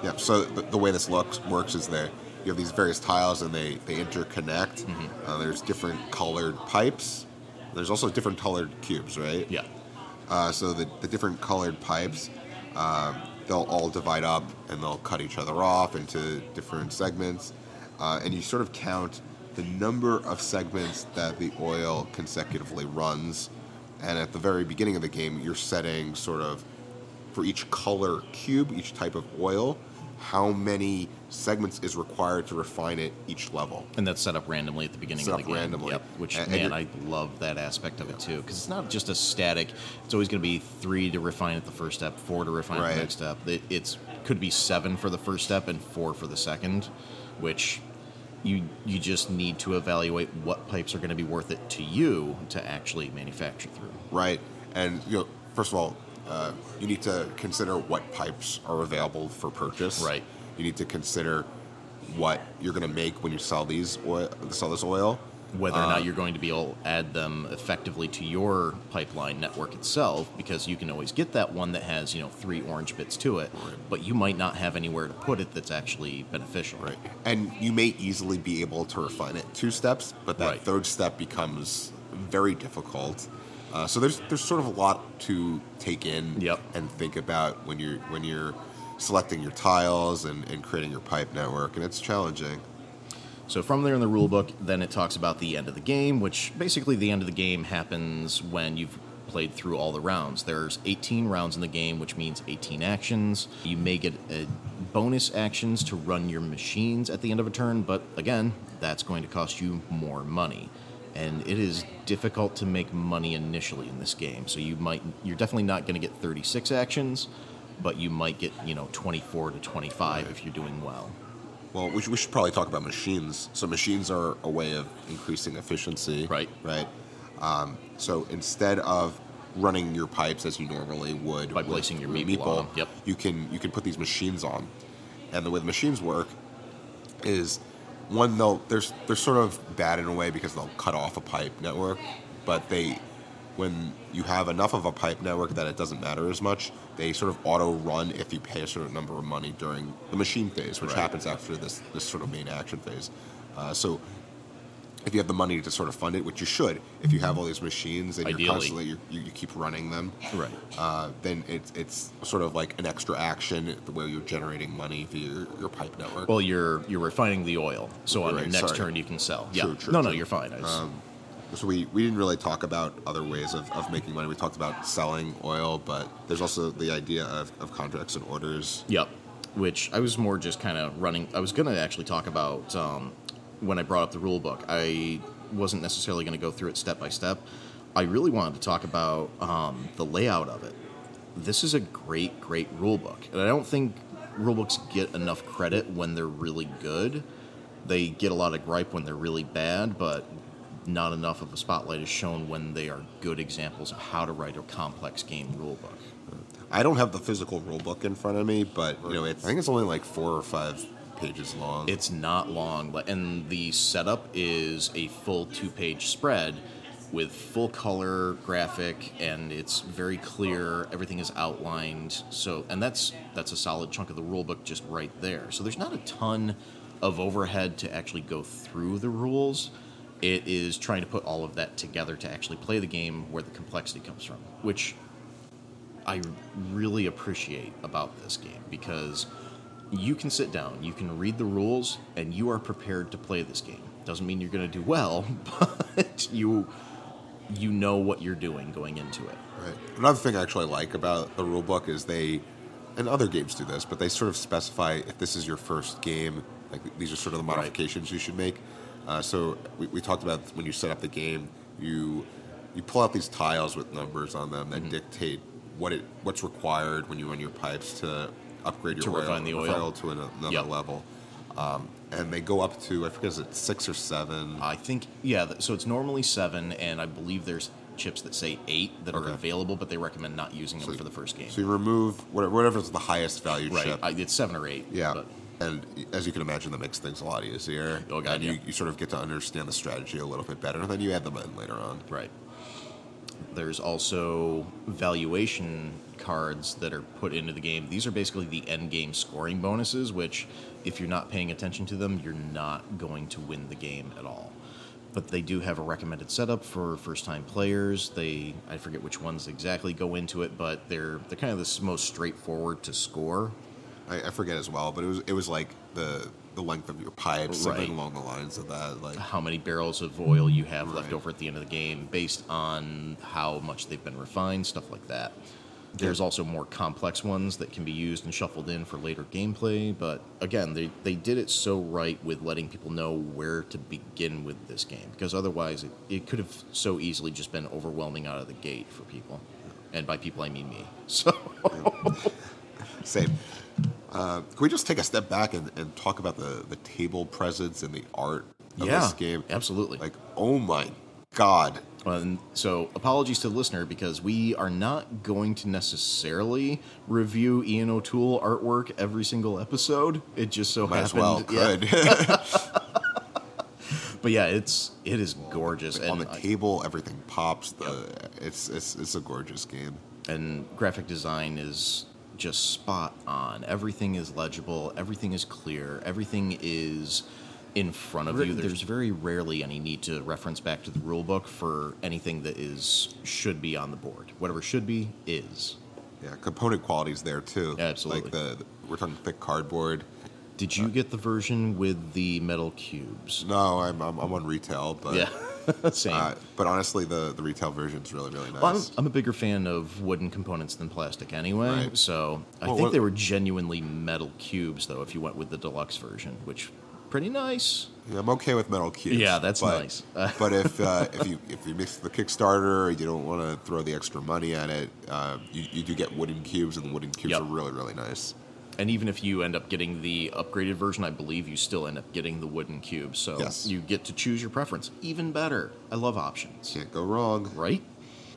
Yeah. So the, the way this looks works is that you have these various tiles and they they interconnect. Uh, there's different colored pipes. There's also different colored cubes, right? Yeah, Uh, so the, the different colored pipes, um, they'll all divide up and they'll cut each other off into different segments. Uh, and you sort of count the number of segments that the oil consecutively runs. And at the very beginning of the game, you're setting sort of for each color cube, each type of oil, how many segments is required to refine it each level. and that's set up randomly at the beginning Set of the up game. randomly. Yep, which And- and man, you're- I love that aspect of it too, because it's not just a static. It's always going to be three to refine at the first step, four to refine at Right. the next step. It, it's could be seven for the first step and four for the second, which you you just need to evaluate what pipes are going to be worth it to you to actually manufacture through. right? And you know, first of all, uh, you need to consider what pipes are available for purchase. Right. You need to consider what you're going to make when you sell these oil, sell this oil. Whether or Uh, not you're going to be able to add them effectively to your pipeline network itself because you can always get that one that has you know three orange bits to it but you might not have anywhere to put it that's actually beneficial Right. And you may easily be able to refine it two steps, but that Right. third step becomes very difficult. Uh, so there's there's sort of a lot to take in Yep. and think about when you're when you're selecting your tiles and, and creating your pipe network, and it's challenging. So from there in the rule book then it talks about the end of the game which basically the end of the game happens when you've played through all the rounds. There's 18 rounds in the game which means 18 actions. You may get uh, bonus actions to run your machines at the end of a turn but again that's going to cost you more money. And it is difficult to make money initially in this game so you might you're definitely not going to get 36 actions but you might get you know 24 to 25 if you're doing well Well, we should, we should probably talk about machines. So machines are a way of increasing efficiency. Right. Right. Um, so instead of running your pipes as you normally would By placing your with meeple on yep. you can you can put these machines on, and the way the machines work is one they'll there's they're sort of bad in a way because they'll cut off a pipe network, but they when you have enough of a pipe network that it doesn't matter as much, they sort of auto run if you pay a certain number of money during the machine phase, which Right. happens after this this sort of main action phase. Uh, so if you have the money to sort of fund it, which you should, if you have all these machines and you're constantly you, you, you keep running them, Right. uh, then it's it's sort of like an extra action the way you're generating money via your, your pipe network. Well, you're you're refining the oil, so on your next sorry. turn you can sell. Yeah, True, true, no, no, you're fine. So we, we didn't really talk about other ways of, of making money. We talked about selling oil, but there's also the idea of, of contracts and orders. Yep. Which I was more just kind of running. I was going to actually talk about um, when I brought up the rule book. I wasn't necessarily going to go through it step by step. I really wanted to talk about um, the layout of it. This is a great, great rule book, and I don't think rule books get enough credit when they're really good. They get a lot of gripe when they're really bad, but not enough of a spotlight is shown when they are good examples of how to write a complex game rulebook. I don't have the physical rulebook in front of me, but you know, it's, I think it's only like four or five pages long. It's not long, but- and the setup is a full two-page spread with full color graphic, and it's very clear. Everything is outlined. So, and that's that's a solid chunk of the rulebook just right there. So there's not a ton of overhead to actually go through the rules. It is trying to put all of that together to actually play the game where the complexity comes from, which I really appreciate about this game because you can sit down, you can read the rules, and you are prepared to play this game. Doesn't mean you're going to do well, but you you know what you're doing going into it. Right. Another thing I actually like about the rule book is they, and other games do this, but they sort of specify if this is your first game, like these are sort of the Right. modifications you should make. Uh, so we, we talked about when you set up the game, you you pull out these tiles with numbers on them Mm-hmm. that dictate what it what's required when you run your pipes to upgrade your To oil, refine the oil. refine to another Yep. level. um, and they go up to I forget is it six or seven. I think yeah. So it's normally seven, and I believe there's chips that say eight that are available, but they recommend not using them for the first game. So you remove whatever, whatever's the highest value right? chip. I, it's seven or eight. yeah. but- And as you can imagine, that makes things a lot easier. Oh, God, and you, yeah. you sort of get to understand the strategy a little bit better, and then you add them in later on. Right. There's also valuation cards that are put into the game. These are basically the end game scoring bonuses, which, if you're not paying attention to them, you're not going to win the game at all. But they do have a recommended setup for first time players. They I forget which ones exactly go into it, but they're they're kind of the most straightforward to score. I, I forget as well, but it was it was like the the length of your pipes, something along the lines of that. Like how many barrels of oil you have left over at the end of the game based on how much they've been refined, stuff like that. There's also more complex ones that can be used and shuffled in for later gameplay, but again, they, they did it so right with letting people know where to begin with this game, because otherwise it, it could have so easily just been overwhelming out of the gate for people. And by people, I mean me. So, Same. Uh, can we just take a step back and, and talk about the, the table presence and the art of yeah, this game? absolutely. Like, oh my god. And so, apologies to the listener because we are not going to necessarily review Ian O'Toole artwork every single episode. It just so Might as happened. well. yeah. Could. But yeah, it's it is gorgeous On and the I- table, everything pops. The it's, it's it's a gorgeous game. and graphic design is just spot on. Everything is legible. Everything is clear. Everything is in front of you. there's- very rarely any need to reference back to the rule book for anything that is should be on the board. Whatever should be is. Yeah, component quality's there too. Absolutely. Like the, we're talking thick cardboard. Did you uh, get the version with the metal cubes? No, I'm I'm, I'm on retail, but Yeah, same. uh, but honestly, the the retail version is really really nice. Well, I'm, I'm a bigger fan of wooden components than plastic anyway, Right. so I Well, think what- they were genuinely metal cubes, though, if you went with the deluxe version, which pretty nice. Yeah, I'm okay with metal cubes. Yeah, that's but, nice. but if uh, if you if you mix the Kickstarter, you don't want to throw the extra money at it. Uh, you, you do get wooden cubes, and the wooden cubes Yep. are really really nice. And even if you end up getting the upgraded version, I believe you still end up getting the wooden cube. So Yes. you get to choose your preference. Even better. I love options. Can't go wrong. right?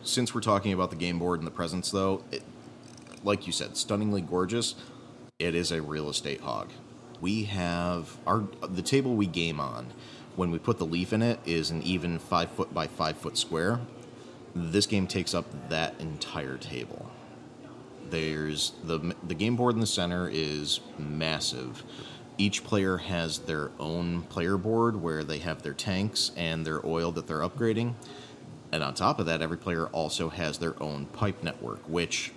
Since we're talking about the game board and the presents, though, it, like you said, stunningly gorgeous. It is a real estate hog. We have our the table we game on. When we put the leaf in it, is an even five foot by five foot square. This game takes up that entire table. There's the the game board in the center is massive. Each player has their own player board where they have their tanks and their oil that they're upgrading. And on top of that, every player also has their own pipe network, which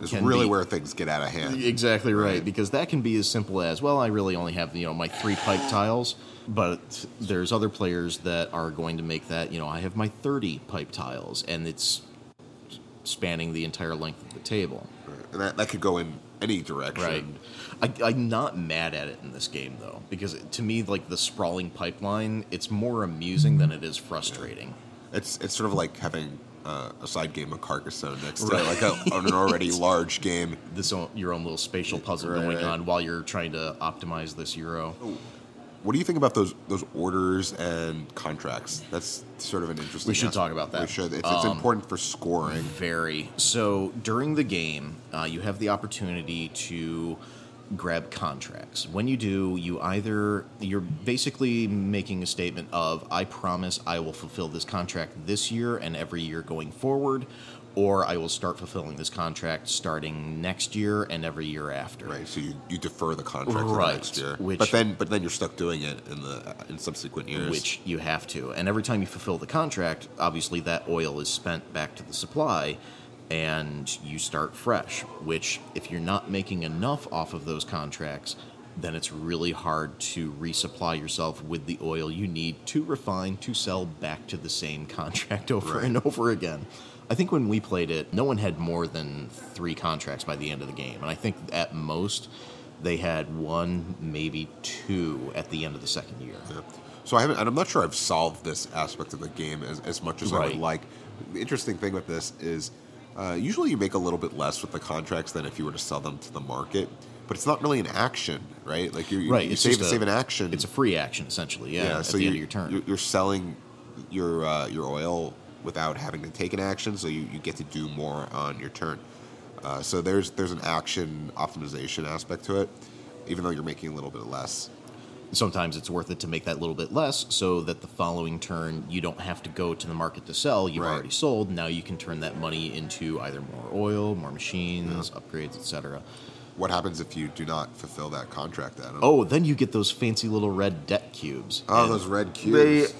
is really be- where things get out of hand. exactly right, Right. because that can be as simple as well. I really only have you know my three pipe tiles, but there's other players that are going to make that. You know, I have my thirty pipe tiles, and it's spanning the entire length of the table. And that, that could go in any direction. Right. I, I'm not mad at it in this game though, because to me, like the sprawling pipeline, it's more amusing than it is frustrating. It's it's sort of like having uh, a side game of Carcassonne next Right. to like a, an already large game. This own, your own little spatial puzzle Right, going on while you're trying to optimize this euro. What do you think about those those orders and contracts? That's sort of an interesting. We should aspect. talk about that. We should. It's, it's Um, important for scoring. Very. So during the game, uh, you have the opportunity to grab contracts. When you do, you either you're basically making a statement of I promise I will fulfill this contract this year and every year going forward, or I will start fulfilling this contract starting next year and every year after. Right, so you, you defer the contract for Right, the next year, which- but then but then you're stuck doing it in the in subsequent years. which you have to. And every time you fulfill the contract, obviously that oil is spent back to the supply and you start fresh, which if you're not making enough off of those contracts, then it's really hard to resupply yourself with the oil you need to refine to sell back to the same contract over Right. and over again. I think when we played it, no one had more than three contracts by the end of the game. And I think at most they had one, maybe two at the end of the second year. Yeah. So I haven't, and I'm not sure I've solved this aspect of the game as, as much as I would like. The interesting thing with this is uh, usually you make a little bit less with the contracts than if you were to sell them to the market. but it's not really an action, right? Like you, you, Right, you it's save a- save an action. It's a free action essentially. Yeah. at so the you, end of your turn. You're, you're selling your uh, your oil without having to take an action, so you, you get to do more on your turn. Uh, so there's there's an action optimization aspect to it, even though you're making a little bit less. Sometimes it's worth it to make that little bit less so that the following turn you don't have to go to the market to sell. You've Right. already sold. Now you can turn that money into either more oil, more machines, upgrades, etc. What happens if you do not fulfill that contract, Adam? Oh, then you get those fancy little red debt cubes. Oh, those red They, cubes.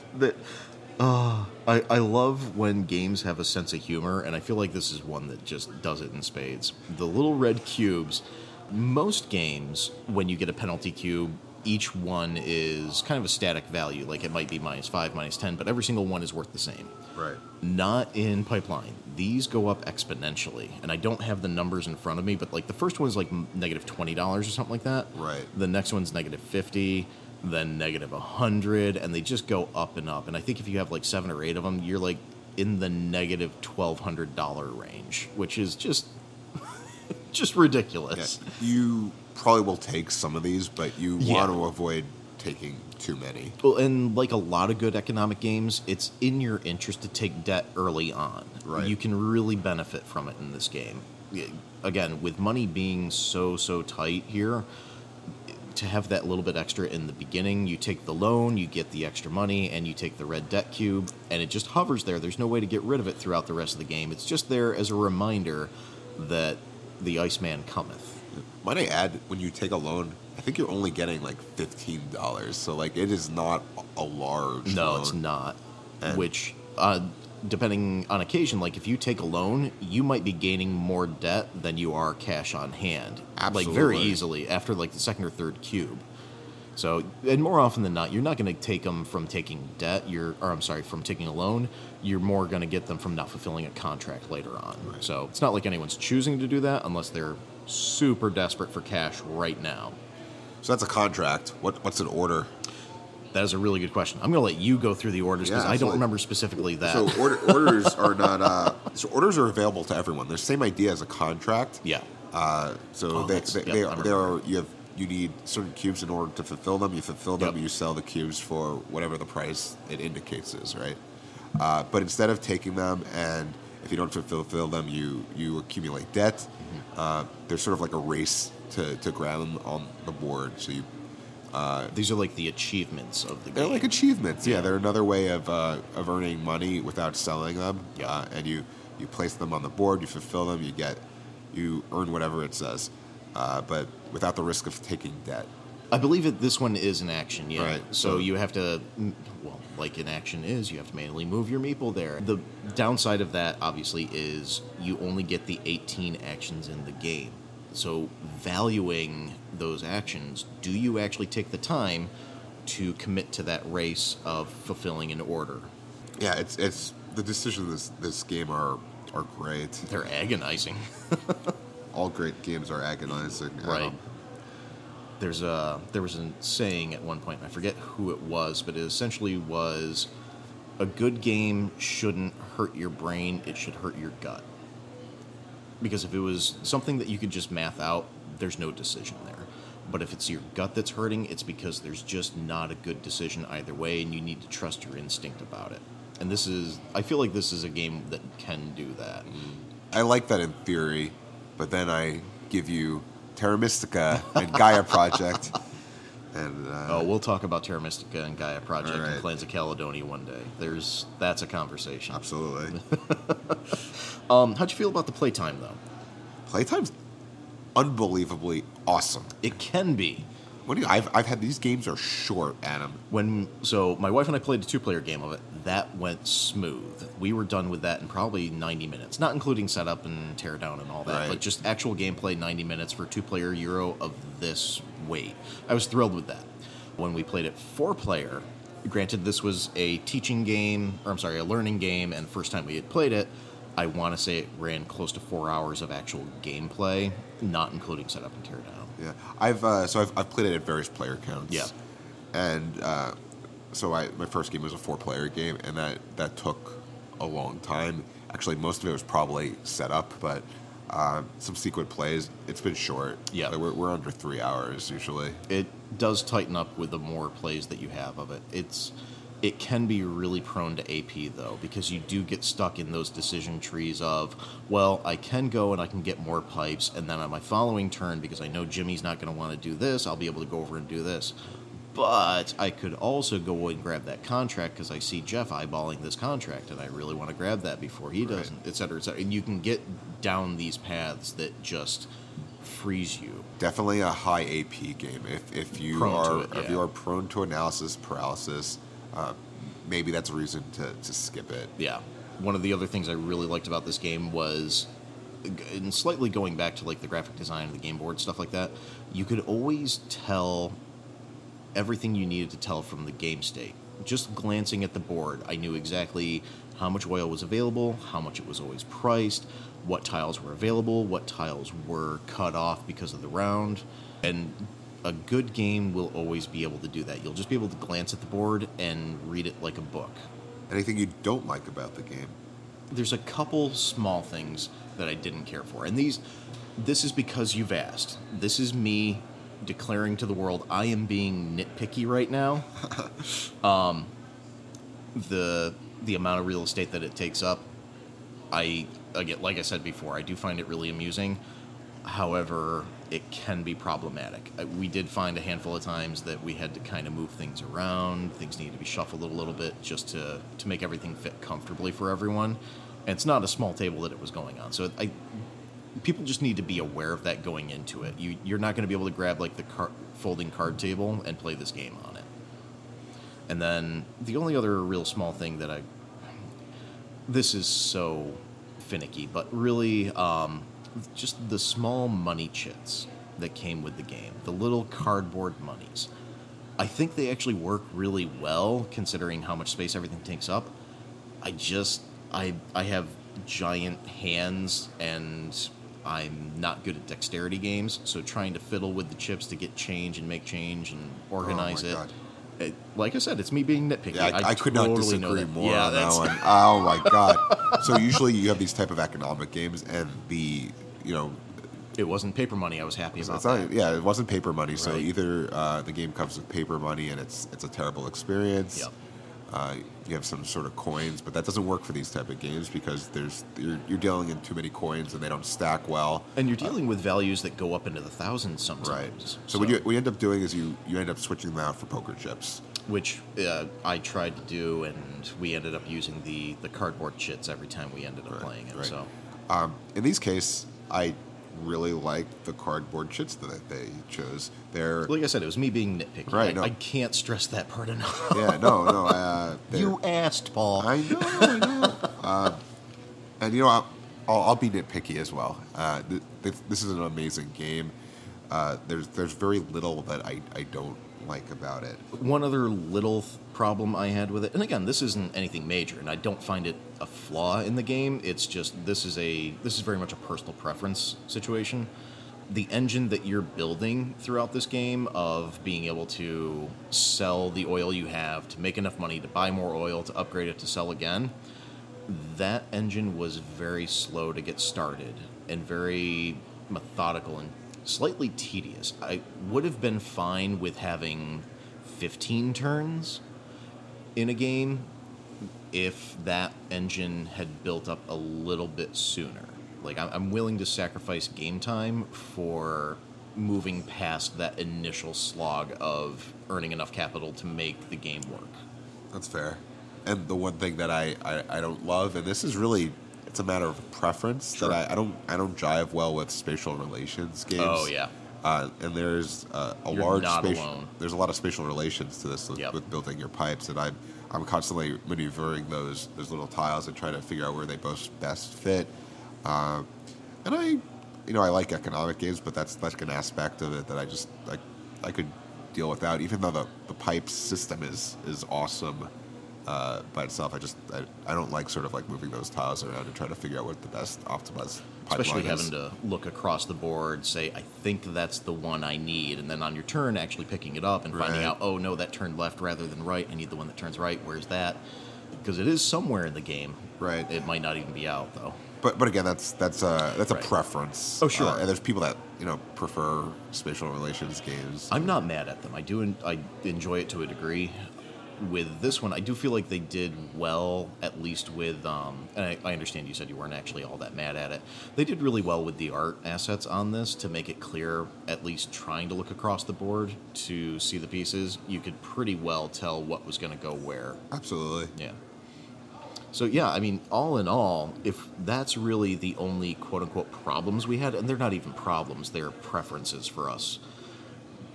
Uh, I, I love when games have a sense of humor, and I feel like this is one that just does it in spades. The little red cubes. Most games, when you get a penalty cube, each one is kind of a static value. Like it might be minus five, minus ten, but every single one is worth the same. right. Not in Pipeline. These go up exponentially, and I don't have the numbers in front of me, but like the first one's like negative twenty dollars or something like that. Right. The next one's negative fifty, then negative hundred, and they just go up and up. And I think if you have like seven or eight of them, you're like in the negative negative twelve hundred dollar range, which is just just Yeah. ridiculous. You probably will take some of these, but you Yeah. want to avoid taking too many. Well, and like a lot of good economic games, it's in your interest to take debt early on. Right. You can really benefit from it in this game. Again, with money being so so tight here, to have that little bit extra in the beginning, you take the loan, you get the extra money, and you take the red debt cube, and it just hovers there. There's no way to get rid of it throughout the rest of the game. It's just there as a reminder that the Iceman cometh. Might I add, when you take a loan, I think you're only getting like fifteen dollars. So like, it is not a large. No, loan. it's not. And- Which, uh, depending on occasion, like if you take a loan, you might be gaining more debt than you are cash on hand. Absolutely. Like very easily after like the second or third cube. So, and more often than not, you're not going to take them from taking debt. You're, or I'm sorry, from taking a loan. You're more going to get them from not fulfilling a contract later on. So it's not like anyone's choosing to do that unless they're super desperate for cash right now. So that's a contract. What what's an order? That is a really good question. I'm going to let you go through the orders because Yeah, I don't remember specifically that. So order, orders are not. Uh, so orders are available to everyone. They're the same idea as a contract. yeah. Uh, so Oh, they, they, yeah, they, are, they are you have you need certain cubes in order to fulfill them. You fulfill them, Yep. you sell the cubes for whatever the price it indicates is, right? Uh, but instead of taking them and if you don't fulfill them, you you accumulate debt. Mm-hmm. Uh, there's sort of like a race to, to grab them on the board. So you These are like the achievements of the game. they're like achievements. Yeah, Yeah. they're another way of uh, of earning money without selling them. Yeah. Uh, and you you place them on the board, you fulfill them, you get you earn whatever it says, uh, but without the risk of taking debt. I believe that this one is an action, yeah. Right, So you have to, well, like an action is, you have to manually move your meeple there. The downside of that, obviously, is you only get the 18 actions in the game. So valuing those actions, do you actually take the time to commit to that race of fulfilling an order? Yeah, it's it's the decisions this this game are are great. They're agonizing. All great games are agonizing. Right. Um, There's a there was a saying at one point. I forget who it was, but it essentially was a good game shouldn't hurt your brain. It should hurt your gut. Because if it was something that you could just math out, there's no decision there. But if it's your gut that's hurting, it's because there's just not a good decision either way, and you need to trust your instinct about it. And this is, I feel like this is a game that can do that. Mm. I like that in theory, but then I give you Terra Mystica and Gaia Project, and uh, Oh, we'll talk about Terra Mystica and Gaia Project right. and Clans of Caledonia one day. There's that's a conversation. absolutely. Um, how'd you feel about the playtime though? Playtime's unbelievably awesome. It can be What do you? I've, I've had these games are short, Adam. when so my wife and I played a two-player game of it. That went smooth. We were done with that in probably 90 minutes, not including setup and teardown and all that, Right. but just actual gameplay 90 minutes for two-player Euro of this weight. I was thrilled with that. When we played it four-player, granted this was a teaching game, or I'm sorry, a learning game, and first time we had played it, I want to say it ran close to four hours of actual gameplay, not including setup and teardown. Yeah, I've uh, so I've, I've played it at various player counts. Yeah. and uh, so I my first game was a four player game, and that that took a long time. Actually, most of it was probably set up, but Uh, some sequent plays. It's been short. Yeah. Like, we're, we're under three hours usually. it does tighten up with the more plays that you have of it. It's it can be really prone to AP though because you do get stuck in those decision trees of well I can go and I can get more pipes and then on my following turn because I know Jimmy's not going to want to do this I'll be able to go over and do this. But I could also go and grab that contract because I see Jeff eyeballing this contract and I really want to grab that before he Right. doesn't, et cetera, et cetera. And you can get down these paths that just freeze you. Definitely a high AP game. If if you Prone are it, if you are prone to analysis paralysis, uh, maybe that's a reason to, to skip it. Yeah. One of the other things I really liked about this game was, and slightly going back to like the graphic design of the game board stuff like that, you could always tell everything you needed to tell from the game state. Just glancing at the board, I knew exactly how much oil was available, how much it was always priced, what tiles were available, what tiles were cut off because of the round, and a good game will always be able to do that. You'll just be able to glance at the board and read it like a book. Anything you don't like about the game? there's a couple small things that I didn't care for. And these this is because you've asked. This is me declaring to the world I am being nitpicky right now. um the the amount of real estate that it takes up I again like I said before, I do find it really amusing. However, it can be problematic. We did find a handful of times that we had to kind of move things around. Things needed to be shuffled a little bit just to to make everything fit comfortably for everyone. And it's not a small table that it was going on. So I people just need to be aware of that going into it. You you're not going to be able to grab like the car, folding card table and play this game on it. And then the only other real small thing that I this is so finicky, but really, um, just the small money chits that came with the game, the little cardboard monies. I think they actually work really well considering how much space everything takes up. I just, I, I have giant hands and I'm not good at dexterity games, so trying to fiddle with the chips to get change and make change and organize it. God. it- Like I said, it's me being nitpicky. Yeah, I, I could not totally know disagree more Yeah, on that one. Oh my god! So usually you have these type of economic games, and the you know It wasn't paper money. I was happy about not, that. yeah, it wasn't paper money. So either uh, the game comes with paper money, and it's it's a terrible experience. Yep. Uh, you have some sort of coins, but that doesn't work for these type of games because there's you're, you're dealing in too many coins and they don't stack well. And you're dealing with values that go up into the thousands sometimes. Right. sometimes. So, what you what you end up doing is you you end up switching them out for poker chips. which uh, I tried to do, and we ended up using the the cardboard chits every time we ended up Right, playing it. right. So Um, in these case, I really like the cardboard chits that they chose. They're like I said, it was me being nitpicky. Right, I, no. I can't stress that part enough. yeah, no, no. Uh, you asked, Paul. I know, I know. uh, and you know, I'll, I'll, I'll be nitpicky as well. Uh, th- th- this is an amazing game. Uh, there's there's very little that I, I don't like about it. One other little th- problem I had with it, and again, this isn't anything major, and I don't find it a flaw in the game. It's just this is a this is very much a personal preference situation. The engine that you're building throughout this game of being able to sell the oil you have to make enough money to buy more oil to upgrade it to sell again, that engine was very slow to get started and very methodical and slightly tedious. I would have been fine with having 15 turns in a game if that engine had built up a little bit sooner. Like, I'm willing to sacrifice game time for moving past that initial slog of earning enough capital to make the game work. That's fair. And the one thing that I, I, I don't love, and this is really it's a matter of preference Sure. that I, I don't I don't jive well with spatial relations games. Oh, yeah. Uh, and there's uh, a You're large not spatial, alone. there's a lot of spatial relations to this with, Yep. with building your pipes, and I'm I'm constantly maneuvering those those little tiles and trying to figure out where they both best fit. Uh, and I, you know, I like economic games, but that's like an aspect of it that I just like I could deal without. Even though the the pipe system is is awesome uh, by itself, I just I, I don't like sort of like moving those tiles around and trying to figure out what the best optimized pipeline Especially is. having to look across the board, say, I think that's the one I need, and then on your turn, actually picking it up and finding out, oh no, that turned left rather than right. I need the one that turns right. Where's that? Because it is somewhere in the game. Right. It might not even be out though. But but again, that's that's a that's a Right. preference. Oh, sure. Uh, and there's people that you know prefer spatial relations games. I'm not mad at them. I do. En- I enjoy it to a degree. With this one, I do feel like they did well, at least with. Um, and I, I understand you said you weren't actually all that mad at it. They did really well with the art assets on this to make it clear, at least trying to look across the board to see the pieces. You could pretty well tell what was going to go where. Absolutely. Yeah. So yeah, I mean, all in all, if that's really the only quote unquote problems we had, and they're not even problems, they're preferences for us.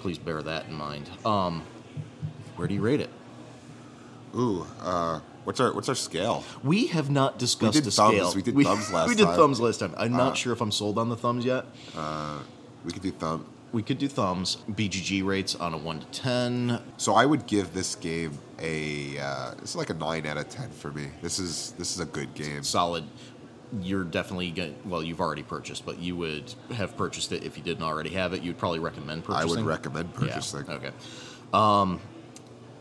Please bear that in mind. Um, where do you rate it? Ooh, uh, what's our what's our scale? We have not discussed did the thumbs. scale. We did thumbs last We did time. Uh, thumbs last time. I'm not sure if I'm sold on the thumbs yet. We could do thumb. We could do thumbs. BGG rates on a one to ten. So I would give this game a uh, is like a nine out of ten for me. This is this is a good game. Solid. You're definitely going. Well, you've already purchased, but you would have purchased it if you didn't already have it. You'd probably recommend purchasing. I purchasing. would recommend purchasing. Yeah. Okay. Um,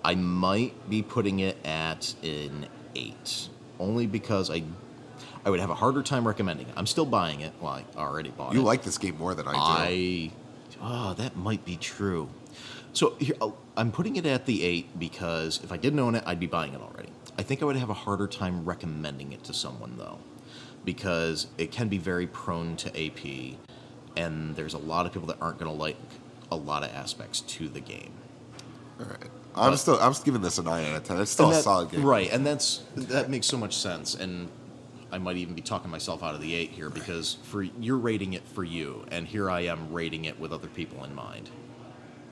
I might be putting it at an eight, only because I, I would have a harder time recommending it. I'm still buying it. Well, I already bought it. You like this game more than I do. I, oh, that might be true. So here, I'll- I'm putting it at the eight because if I didn't own it, I'd be buying it already. I think I would have a harder time recommending it to someone though, because it can be very prone to AP, and there's a lot of people that aren't going to like a lot of aspects to the game. All right. I'm still I'm still giving this a nine out of ten. It's still And a solid game. right? And that's that makes so much sense. And I might even be talking myself out of the eight here because for you're rating it for you, and here I am rating it with other people in mind.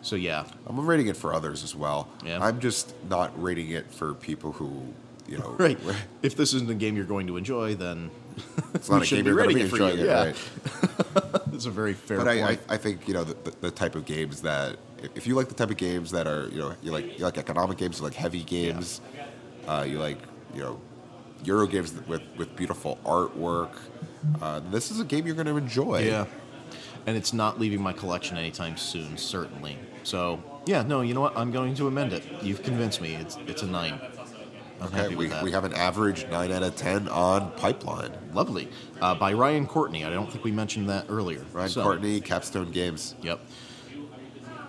So yeah, I'm rating it for others as well. Yeah. I'm just not rating it for people who, you know, right. If this isn't a game you're going to enjoy, then It's not a game you're going to rating be it enjoying it, Yeah. right? it's a very fair But I, I. I think you know the, the, the type of games that if you like the type of games that are you know you like you like economic games, you like heavy games, uh, you like you know Euro games with with beautiful artwork. Uh, this is a game you're going to enjoy. yeah, and it's not leaving my collection anytime soon, certainly. So yeah, no, you know what? I'm going to amend it. You've convinced me. It's it's a nine. I'm Okay, we, we have an average nine out of ten on Pipeline. Lovely. Uh, by Ryan Courtney. I don't think we mentioned that earlier. Ryan So- Courtney, Capstone Games. Yep.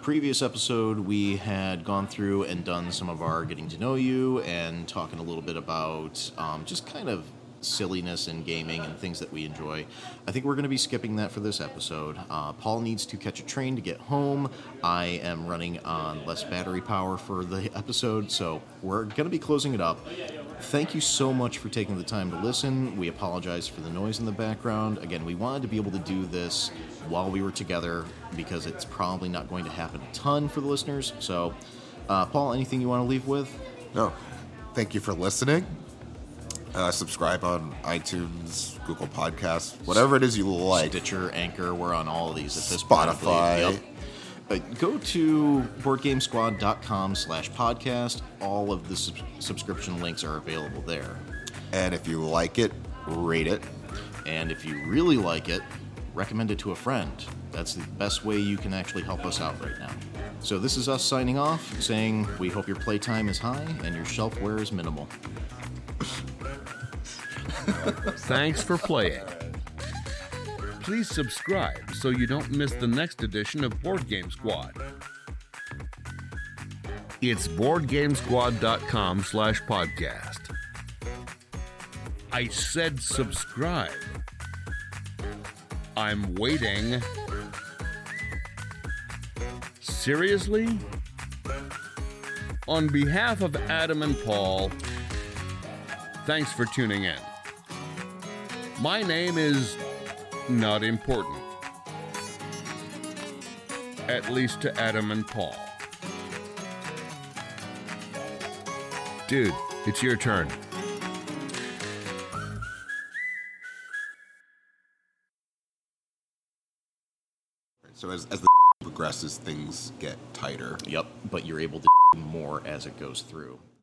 Previous episode, we had gone through and done some of our getting to know you and talking a little bit about um, just kind of silliness in gaming and things that we enjoy. I think we're going to be skipping that for this episode. Uh, Paul needs to catch a train to get home. I am running on less battery power for the episode, so we're going to be closing it up. Thank you so much for taking the time to listen. We apologize for the noise in the background. Again, we wanted to be able to do this while we were together because it's probably not going to happen a ton for the listeners. So, uh, Paul, anything you want to leave with? No, thank you for listening. Uh, subscribe on iTunes, Google Podcasts, whatever it is you like. Stitcher, Anchor, we're on all of these at this point. Spotify. Yep. Uh, go to boardgamesquad.com slash podcast. All of the sub- subscription links are available there. And if you like it, rate it. And if you really like it, recommend it to a friend. That's the best way you can actually help us out right now. So this is us signing off, saying we hope your playtime is high and your shelfware is minimal. Thanks for playing. Please subscribe so you don't miss the next edition of Board Game Squad. It's boardgamesquad.com slash podcast. I said subscribe. I'm waiting. Seriously? On behalf of Adam and Paul, thanks for tuning in. My name is not important. At least to Adam and Paul. Dude, it's your turn. So as, as the progresses, things get tighter. Yep, but you're able to more as it goes through.